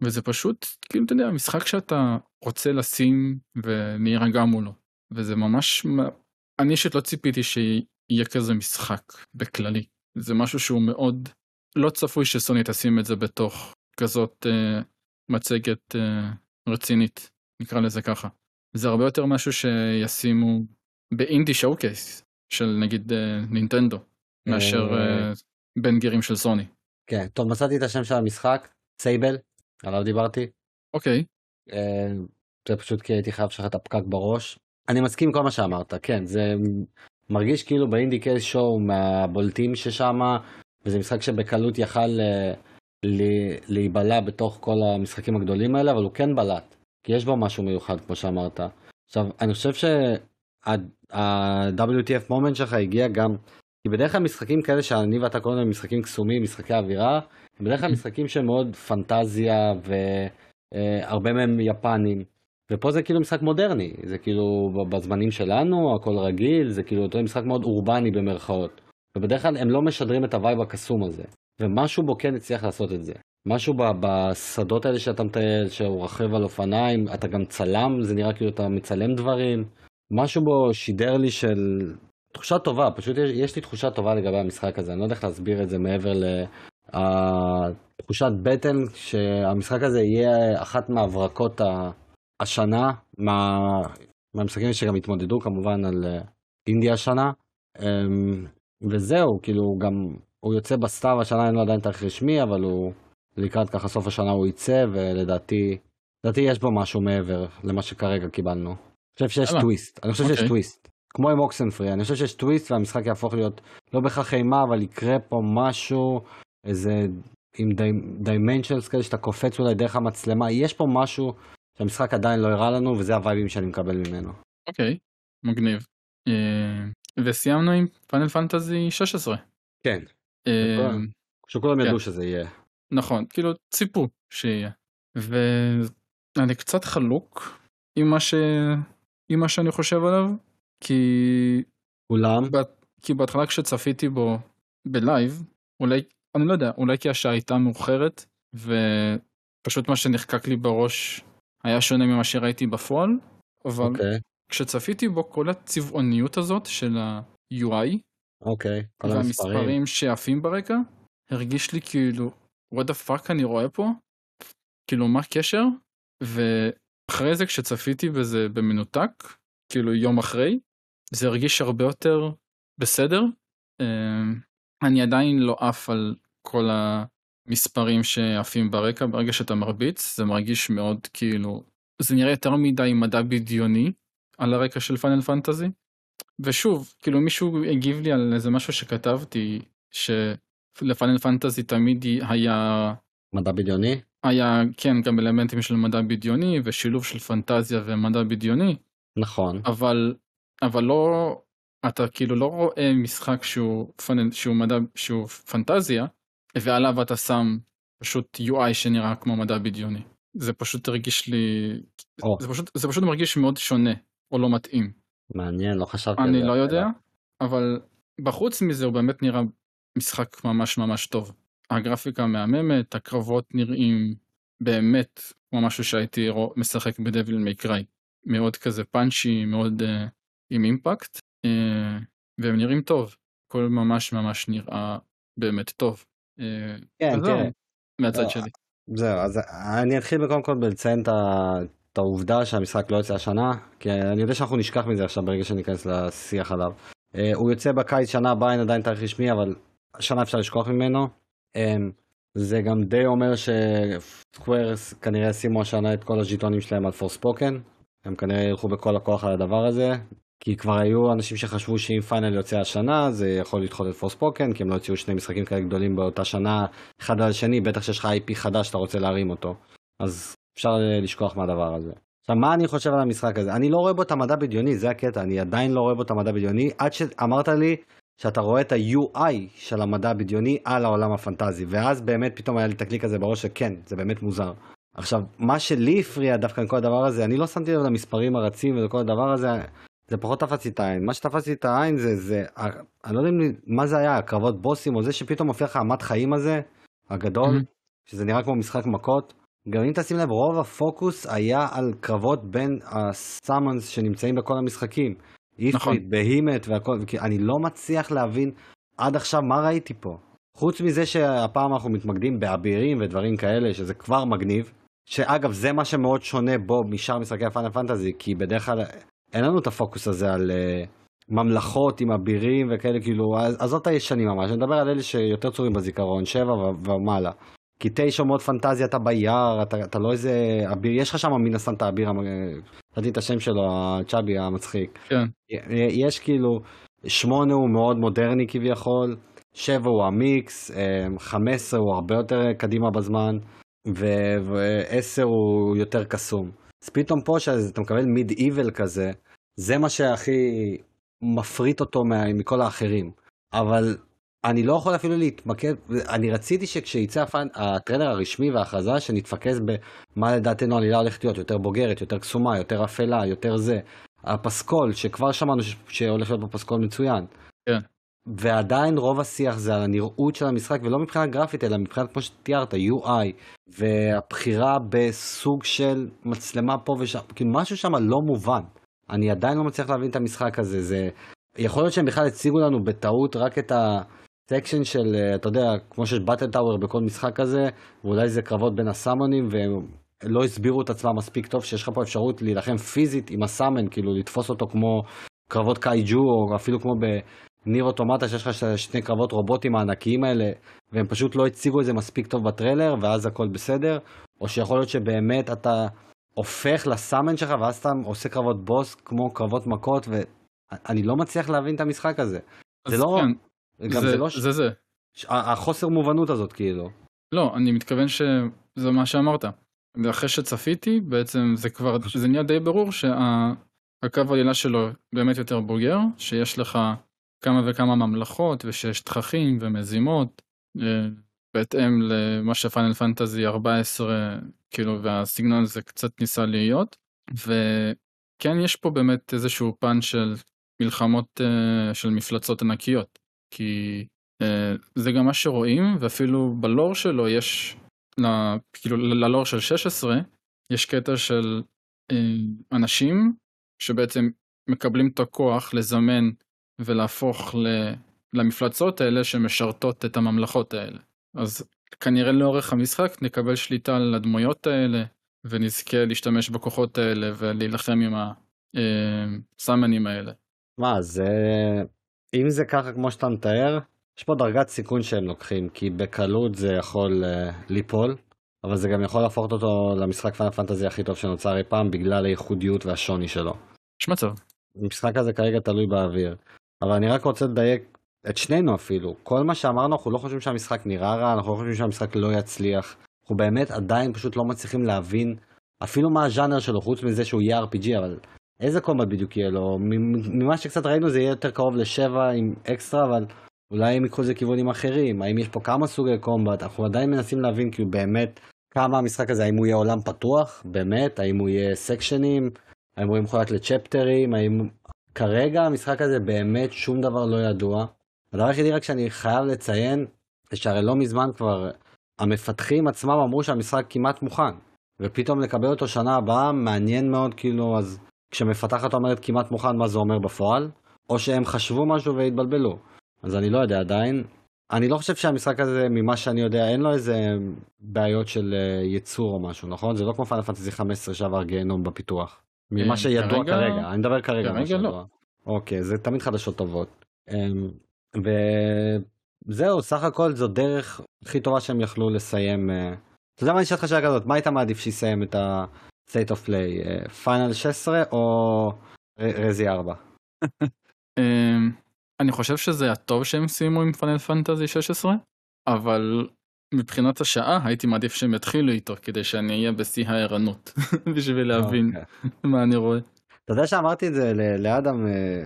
וזה פשוט, כאילו, אתה יודע, משחק שאתה רוצה לשים ולהירגע מולו, וזה ממש, אני אישית לא ציפיתי שיהיה כזה משחק בכללי, זה משהו שהוא מאוד לא צפוי שסוני תשים את זה בתוך כזאת אה, מצגת אה, רצינית, נקרא לזה ככה. זה הרבה יותר משהו שישימו באינדי שואו קייס של נגיד אה, נינטנדו, מאשר אה, בין גירים של סוני. כן, טוב, מצאתי את השם של המשחק, סייבל, עליו דיברתי. אוקיי. אה, זה פשוט כי הייתי חייב לשחרר את הפקק בראש. אני מסכים עם כל מה שאמרת, כן, זה מרגיש כאילו באינדי קייס שואו מהבולטים ששמה, וזה משחק שבקלות יכל להיבלע בתוך כל המשחקים הגדולים האלה, אבל הוא כן בלט, כי יש בו משהו מיוחד, כמו שאמרת. עכשיו, אני חושב שה-WTF מומנט שלך הגיע גם, כי בדרך כלל משחקים כאלה שאני ואתה קוראים להם משחקים קסומים, משחקי אווירה, הם בדרך כלל משחקים שהם מאוד פנטזיה והרבה מהם יפנים. ופה זה כאילו משחק מודרני, זה כאילו בזמנים שלנו, הכל רגיל, זה כאילו אותו משחק מאוד אורבני במרכאות. ובדרך כלל הם לא משדרים את ה vibe הקסום הזה. ומשהו בו כן הצליח לעשות את זה. משהו בשדות האלה שאתה מטייל, שהוא רכב על אופניים, אתה גם צלם, זה נראה כאילו אתה מצלם דברים. משהו בו שידר לי של תחושה טובה, פשוט יש, יש לי תחושה טובה לגבי המשחק הזה, אני לא יודע איך להסביר את זה מעבר לתחושת בטן שהמשחק הזה יהיה אחת מהברקות השנה, מה, מהמשחקים שגם התמודדו כמובן על אה, אינדיה השנה. אמ, וזהו, כאילו גם הוא יוצא בסתיו השנה אין לו עדיין תאריך רשמי, אבל הוא לקראת ככה סוף השנה הוא יצא, ולדעתי, לדעתי יש בו משהו מעבר למה שכרגע קיבלנו. אני חושב שיש טוויסט, אני חושב שיש אוקיי. טוויסט. כמו עם Oxenfree, אני חושב שיש טוויסט והמשחק יהפוך להיות לא בהכרח אימה, אבל יקרה פה משהו, איזה עם dimensions כאלה שאתה קופץ אולי דרך המצלמה, יש פה משהו שהמשחק עדיין לא הראה לנו, וזה הווייבים שאני מקבל ממנו. אוקיי, מגניב. אה, וסיימנו עם פאנל פנטזי 16. כן. אה, שכולם ידעו כן. שזה יהיה. נכון, כאילו ציפו שיהיה. ואני קצת חלוק עם מה, ש... עם מה שאני חושב עליו, כי... אולם? כי בהתחלה כשצפיתי בו בלייב, אולי, אני לא יודע, אולי כי השעה הייתה מאוחרת, ופשוט מה שנחקק לי בראש היה שונה ממה שראיתי בפועל, אבל okay. אוקיי. כשצפיתי בו כל הצבעוניות הזאת של ה-UI, אוקיי, כל המספרים. והמספרים שעפים ברקע, הרגיש לי כאילו, what the fuck אני רואה פה? כאילו מה הקשר? ואחרי זה כשצפיתי בזה במנותק, כאילו יום אחרי, זה הרגיש הרבה יותר בסדר. אני עדיין לא עף על כל המספרים שעפים ברקע, ברגע שאתה מרביץ זה מרגיש מאוד כאילו, זה נראה יותר מדי מדע בדיוני על הרקע של פאנל פנטזי. ושוב, כאילו מישהו הגיב לי על איזה משהו שכתבתי, שלפאנל פנטזי תמיד היה... מדע בדיוני? היה, כן, גם אלמנטים של מדע בדיוני ושילוב של פנטזיה ומדע בדיוני. נכון. אבל, אבל לא, אתה כאילו לא רואה משחק שהוא, פנ... שהוא מדע, שהוא פנטזיה, ועליו אתה שם פשוט UI שנראה כמו מדע בדיוני. זה פשוט הרגיש לי, זה פשוט, זה פשוט מרגיש מאוד שונה, או לא מתאים. מעניין, לא חשבתי על זה. אני לא יודע, אבל בחוץ מזה הוא באמת נראה משחק ממש ממש טוב. הגרפיקה מהממת, הקרבות נראים באמת כמו משהו שהייתי משחק בדביל מי קריי. מאוד כזה פאנצ'י, מאוד uh, עם אימפקט. Uh, והם נראים טוב, הכל ממש ממש נראה באמת טוב. אה, כן, תראה. מהצד לא, שלי. זהו, אז אני אתחיל קודם כל בלציין את העובדה שהמשחק לא יוצא השנה, כי אני יודע שאנחנו נשכח מזה עכשיו ברגע שניכנס לשיח עליו. אה, הוא יוצא בקיץ שנה הבאה, אין עדיין תאריך רשמי, אבל השנה אפשר לשכוח ממנו. אה, זה גם די אומר שסקוורס כנראה ישימו השנה את כל הז'יטונים שלהם על פורספוקן. הם כנראה ילכו בכל הכוח על הדבר הזה, כי כבר היו אנשים שחשבו שאם Final יוצא השנה זה יכול לדחות את Forspoken, כי הם לא הוציאו שני משחקים כאלה גדולים באותה שנה, אחד על השני, בטח שיש לך IP חדש שאתה רוצה להרים אותו. אז אפשר לשכוח מהדבר הזה. עכשיו, מה אני חושב על המשחק הזה? אני לא רואה בו את המדע בדיוני, זה הקטע, אני עדיין לא רואה בו את המדע בדיוני, עד שאמרת לי שאתה רואה את ה-UI של המדע הבדיוני על העולם הפנטזי, ואז באמת פתאום היה לי את הקליק הזה בראש שכן, זה באמת מוזר. עכשיו, מה שלי הפריע דווקא עם כל הדבר הזה, אני לא שמתי לב למספרים הרצים ולכל הדבר הזה, זה פחות תפס לי את העין. מה שתפס לי את העין זה, זה, אני לא יודע מה זה היה, הקרבות בוסים, או זה שפתאום מופיע לך המת חיים הזה, הגדול, Mhm. שזה נראה כמו משחק מכות. גם אם תשים לב, רוב הפוקוס היה על קרבות בין הסאמונס שנמצאים בכל המשחקים. נכון. איפריט, בהימט והכל, כי אני לא מצליח להבין עד עכשיו מה ראיתי פה. חוץ מזה שהפעם אנחנו מתמקדים באבירים ודברים כאלה, שזה כבר מגניב. שאגב, זה מה שמאוד שונה בו משאר משחקי הפאנל פנטזי, כי בדרך כלל אין לנו את הפוקוס הזה על uh, ממלכות עם אבירים וכאלה, כאילו, אז- עזוב את הישנים ממש, אני מדבר על אלה שיותר צורים בזיכרון, שבע ו- ומעלה. כי תשע מאוד פנטזיה, אתה ביער, אתה, אתה לא איזה אביר, יש לך שם מן הסתם את האביר, נתתי את השם שלו, הצ'אבי המצחיק. כן, יש כאילו, שמונה הוא מאוד מודרני כביכול, שבע הוא המיקס, אה, חמש עשרה הוא הרבה יותר קדימה בזמן, ועשר הוא יותר קסום. אז פתאום פה שאתה מקבל מיד איבל כזה, זה מה שהכי מפריט אותו מה- מכל האחרים. אבל אני לא יכול אפילו להתמקד, אני רציתי שכשיצא הפאנ... הטריילר הרשמי וההכרזה, שנתפקס במה לדעתנו העלילה הולכת להיות, יותר בוגרת, יותר קסומה, יותר אפלה, יותר זה. הפסקול, שכבר שמענו ש... שהולך להיות בפסקול מצוין. כן. ועדיין רוב השיח זה על הנראות של המשחק, ולא מבחינה גרפית, אלא מבחינת, כמו שתיארת, UI, והבחירה בסוג של מצלמה פה ושם, כאילו משהו שם לא מובן. אני עדיין לא מצליח להבין את המשחק הזה, זה... יכול להיות שהם בכלל הציגו לנו בטעות רק את הסקשן של, אתה יודע, כמו שיש באטל טאוור בכל משחק כזה, ואולי זה קרבות בין הסאמונים, והם לא הסבירו את עצמם מספיק טוב, שיש לך פה אפשרות להילחם פיזית עם הסאמן, כאילו לתפוס אותו כמו קרבות קייג'ו, או אפילו כמו בניר אוטומטה, שיש לך שני קרבות רובוטים הענקיים האלה, והם פשוט לא הציגו את זה מספיק טוב בטריילר, ואז הכל בסדר, או שיכול להיות שבאמת אתה הופך לסאמן שלך, ואז אתה עושה קרבות בוס כמו קרבות מכות, ואני לא מצליח להבין את המשחק הזה. זה לא, כן, גם זה, זה לא, זה זה. החוסר מובנות הזאת כאילו. לא, אני מתכוון שזה מה שאמרת. ואחרי שצפיתי, בעצם זה כבר, זה נהיה די ברור שהקו העלילה שלו באמת יותר בוגר, שיש לך כמה וכמה ממלכות, ושיש תככים ומזימות, אה, בהתאם למה שפיינל פנטזי 14, כאילו, והסגנון הזה קצת ניסה להיות, וכן יש פה באמת איזשהו פן של מלחמות אה, של מפלצות ענקיות, כי אה, זה גם מה שרואים, ואפילו בלור שלו יש, כאילו ללור של 16, יש קטע של אנשים שבעצם מקבלים את הכוח לזמן ולהפוך ל- למפלצות האלה שמשרתות את הממלכות האלה. אז כנראה לאורך המשחק נקבל שליטה על הדמויות האלה, ונזכה להשתמש בכוחות האלה ולהילחם עם הסאמנים האלה. מה, זה... אם זה ככה כמו שאתה מתאר, יש פה דרגת סיכון שהם לוקחים, כי בקלות זה יכול uh, ליפול, אבל זה גם יכול להפוך אותו למשחק פאנל פנטזי הכי טוב שנוצר אי פעם, בגלל הייחודיות והשוני שלו. יש מצב. המשחק הזה כרגע תלוי באוויר. אבל אני רק רוצה לדייק את שנינו אפילו. כל מה שאמרנו, אנחנו לא חושבים שהמשחק נראה רע, אנחנו לא חושבים שהמשחק לא יצליח. אנחנו באמת עדיין פשוט לא מצליחים להבין אפילו מה הז'אנר שלו, חוץ מזה שהוא יהיה RPG, אבל איזה קומבט בדיוק יהיה לו? ממה שקצת ראינו זה יהיה יותר קרוב לשבע עם אקסטרה, אבל אולי הם ייקחו את זה לכיוונים אחרים. האם יש פה כמה סוגי קומבט? אנחנו עדיין מנסים להבין כאילו באמת כמה המשחק הזה, האם הוא יהיה עולם פתוח? באמת? האם הוא יהיה סקשנים? האם הוא יהיה מחולק לצ'פטרים? האם... כרגע המשחק הזה באמת שום דבר לא ידוע. הדבר היחידי רק שאני חייב לציין, זה שהרי לא מזמן כבר המפתחים עצמם אמרו שהמשחק כמעט מוכן. ופתאום לקבל אותו שנה הבאה מעניין מאוד כאילו אז כשמפתחת אומרת כמעט מוכן מה זה אומר בפועל. או שהם חשבו משהו והתבלבלו. אז אני לא יודע עדיין. אני לא חושב שהמשחק הזה, ממה שאני יודע, אין לו איזה בעיות של אה, ייצור או משהו, נכון? זה לא כמו פאנל פנטזי 15 שעבר גיהנום בפיתוח. ממה אה, שידוע כרגע- כרגע, אני מדבר כרגע. כרגע. לא. אוקיי, זה תמיד חדשות טובות. אמ, וזהו, סך הכל זו דרך הכי טובה שהם יכלו לסיים. אה, אתה יודע מה אני אשאל אותך שאלה כזאת, מה היית מעדיף שיסיים את ה-state of play, פיינל 16 או רזי 4? אמ, אני חושב שזה היה טוב שהם סיימו עם פאנל פנטזי 16, אבל מבחינת השעה הייתי מעדיף שהם יתחילו איתו כדי שאני אהיה בשיא הערנות בשביל להבין אוקיי. מה אני רואה. אתה יודע שאמרתי את זה לאדם אה,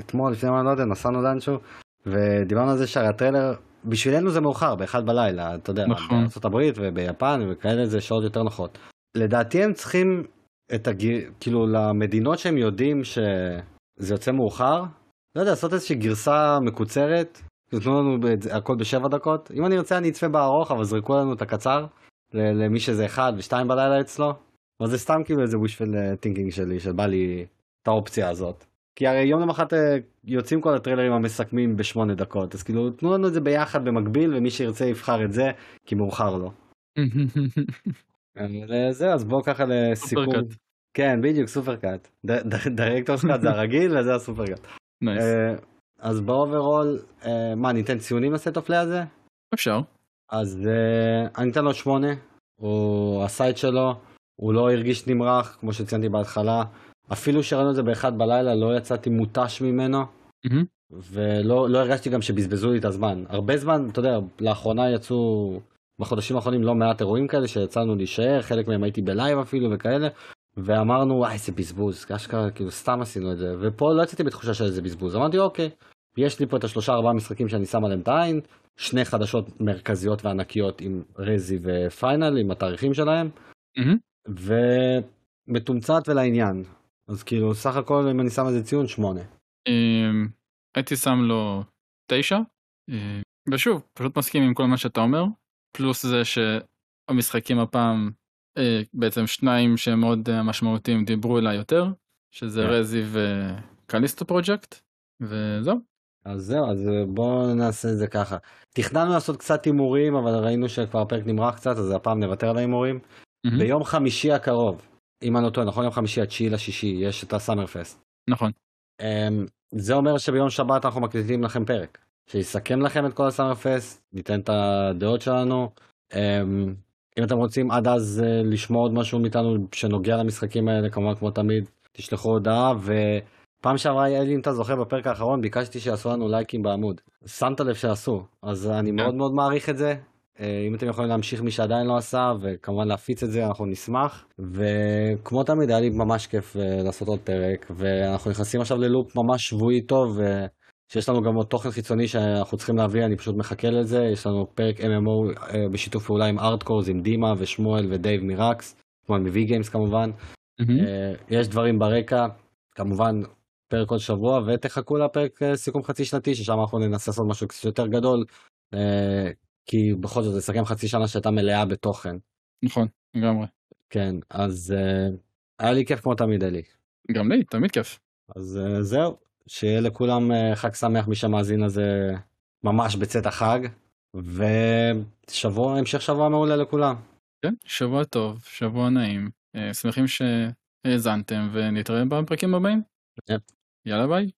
אתמול, לפני מה לא יודע, נסענו לאנשהו, ודיברנו על זה שהרי הטריילר, בשבילנו זה מאוחר, באחד בלילה, אתה יודע, נכון. הברית וביפן וכאלה זה שעות יותר נוחות. לדעתי הם צריכים את הגיר, כאילו למדינות שהם יודעים שזה יוצא מאוחר, לא יודע, לעשות איזושהי גרסה מקוצרת, תנו לנו את הכל בשבע דקות, אם אני ארצה אני אצפה בארוך, אבל זרקו לנו את הקצר, למי שזה אחד ושתיים בלילה אצלו. אבל זה סתם כאילו איזה wishful thinking שלי, שבא לי את האופציה הזאת. כי הרי יום למחרת אה, יוצאים כל הטריילרים המסכמים בשמונה דקות, אז כאילו תנו לנו את זה ביחד במקביל, ומי שירצה יבחר את זה, כי מאוחר לו. אבל זה, אז בואו ככה לסיכום. Supercut. כן, בדיוק, supercut. Director's cut זה הרגיל וזה ה supercut. Nice. אה, אז ב overall, אה, מה, ניתן ציונים ל State of Play הזה? אפשר. אז אה, אני אתן לו שמונה, הוא עשה את שלו, הוא לא הרגיש נמרח, כמו שציינתי בהתחלה. אפילו שראינו את זה באחד בלילה, לא יצאתי מותש ממנו, מהמם. ולא לא הרגשתי גם שבזבזו לי את הזמן. הרבה זמן, אתה יודע, לאחרונה יצאו, בחודשים האחרונים לא מעט אירועים כאלה שיצאנו להישאר, חלק מהם הייתי בלייב אפילו וכאלה, ואמרנו, וואי, איזה בזבוז, אשכרה, כאילו סתם עשינו את זה, ופה לא יצאתי בתחושה של איזה בזבוז, אמרתי, אוקיי, יש לי פה את השלושה ארבעה משחקים שאני שם עליהם את העין, שני חדשות מרכזיות וענקיות עם רזי ופיינל, עם התאריכים שלהם, מהמם. ומתומצת ולעניין. אז כאילו, סך הכל, אם אני שם איזה ציון, שמונה. אמ, הייתי שם לו תשע. אמ, ושוב, פשוט מסכים עם כל מה שאתה אומר, פלוס זה שהמשחקים הפעם, אה, בעצם שניים שהם מאוד אה, משמעותיים דיברו אליי יותר, שזה כן. רזי וקליסטו פרויקט, וזהו. אז זהו, אז בואו נעשה את זה ככה. תכננו לעשות קצת הימורים, אבל ראינו שכבר הפרק נמרח קצת, אז הפעם נוותר על ההימורים. מהמם. ביום חמישי הקרוב, אם אני לא טועה, נכון? יום חמישי התשיעי לשישי, יש את הסאמר פסט. נכון. אמ, זה אומר שביום שבת אנחנו מקליטים לכם פרק, שיסכם לכם את כל הסאמר פסט, ניתן את הדעות שלנו. אמ, אם אתם רוצים עד אז אה, לשמוע עוד משהו מאיתנו שנוגע למשחקים האלה, כמובן כמו תמיד, תשלחו הודעה, ופעם שעברה אלי, אם אתה זוכר בפרק האחרון, ביקשתי שיעשו לנו לייקים בעמוד. שמת לב שעשו, אז אני מאוד מאוד מעריך את זה. אה, אם אתם יכולים להמשיך מי שעדיין לא עשה, וכמובן להפיץ את זה, אנחנו נשמח. וכמו תמיד, היה לי ממש כיף אה, לעשות עוד פרק, ואנחנו נכנסים עכשיו ללופ ממש שבועי טוב, אה, שיש לנו גם עוד תוכן חיצוני שאנחנו צריכים להביא, אני פשוט מחכה לזה. יש לנו פרק MMO בשיתוף פעולה עם ארטקורס, עם דימה ושמואל ודייב מירקס, כמובן מ-V גיימס כמובן. יש דברים ברקע, כמובן פרק כל שבוע, ותחכו לפרק אה, סיכום חצי שנתי, ששם אנחנו ננסה לעשות משהו קצת יותר גדול, אה, כי בכל זאת לסכם חצי שנה שהייתה מלאה בתוכן. נכון, לגמרי. כן, אז אה, היה לי כיף כמו תמיד, אלי. גם לי, תמיד כיף. אז זהו, שיהיה לכולם חג שמח מי שמאזין לזה ממש בצאת החג, ושבוע, המשך שבוע מעולה לכולם. כן, שבוע טוב, שבוע נעים. שמחים שהאזנתם ונתראה בפרקים הבאים. יפ. יאללה ביי.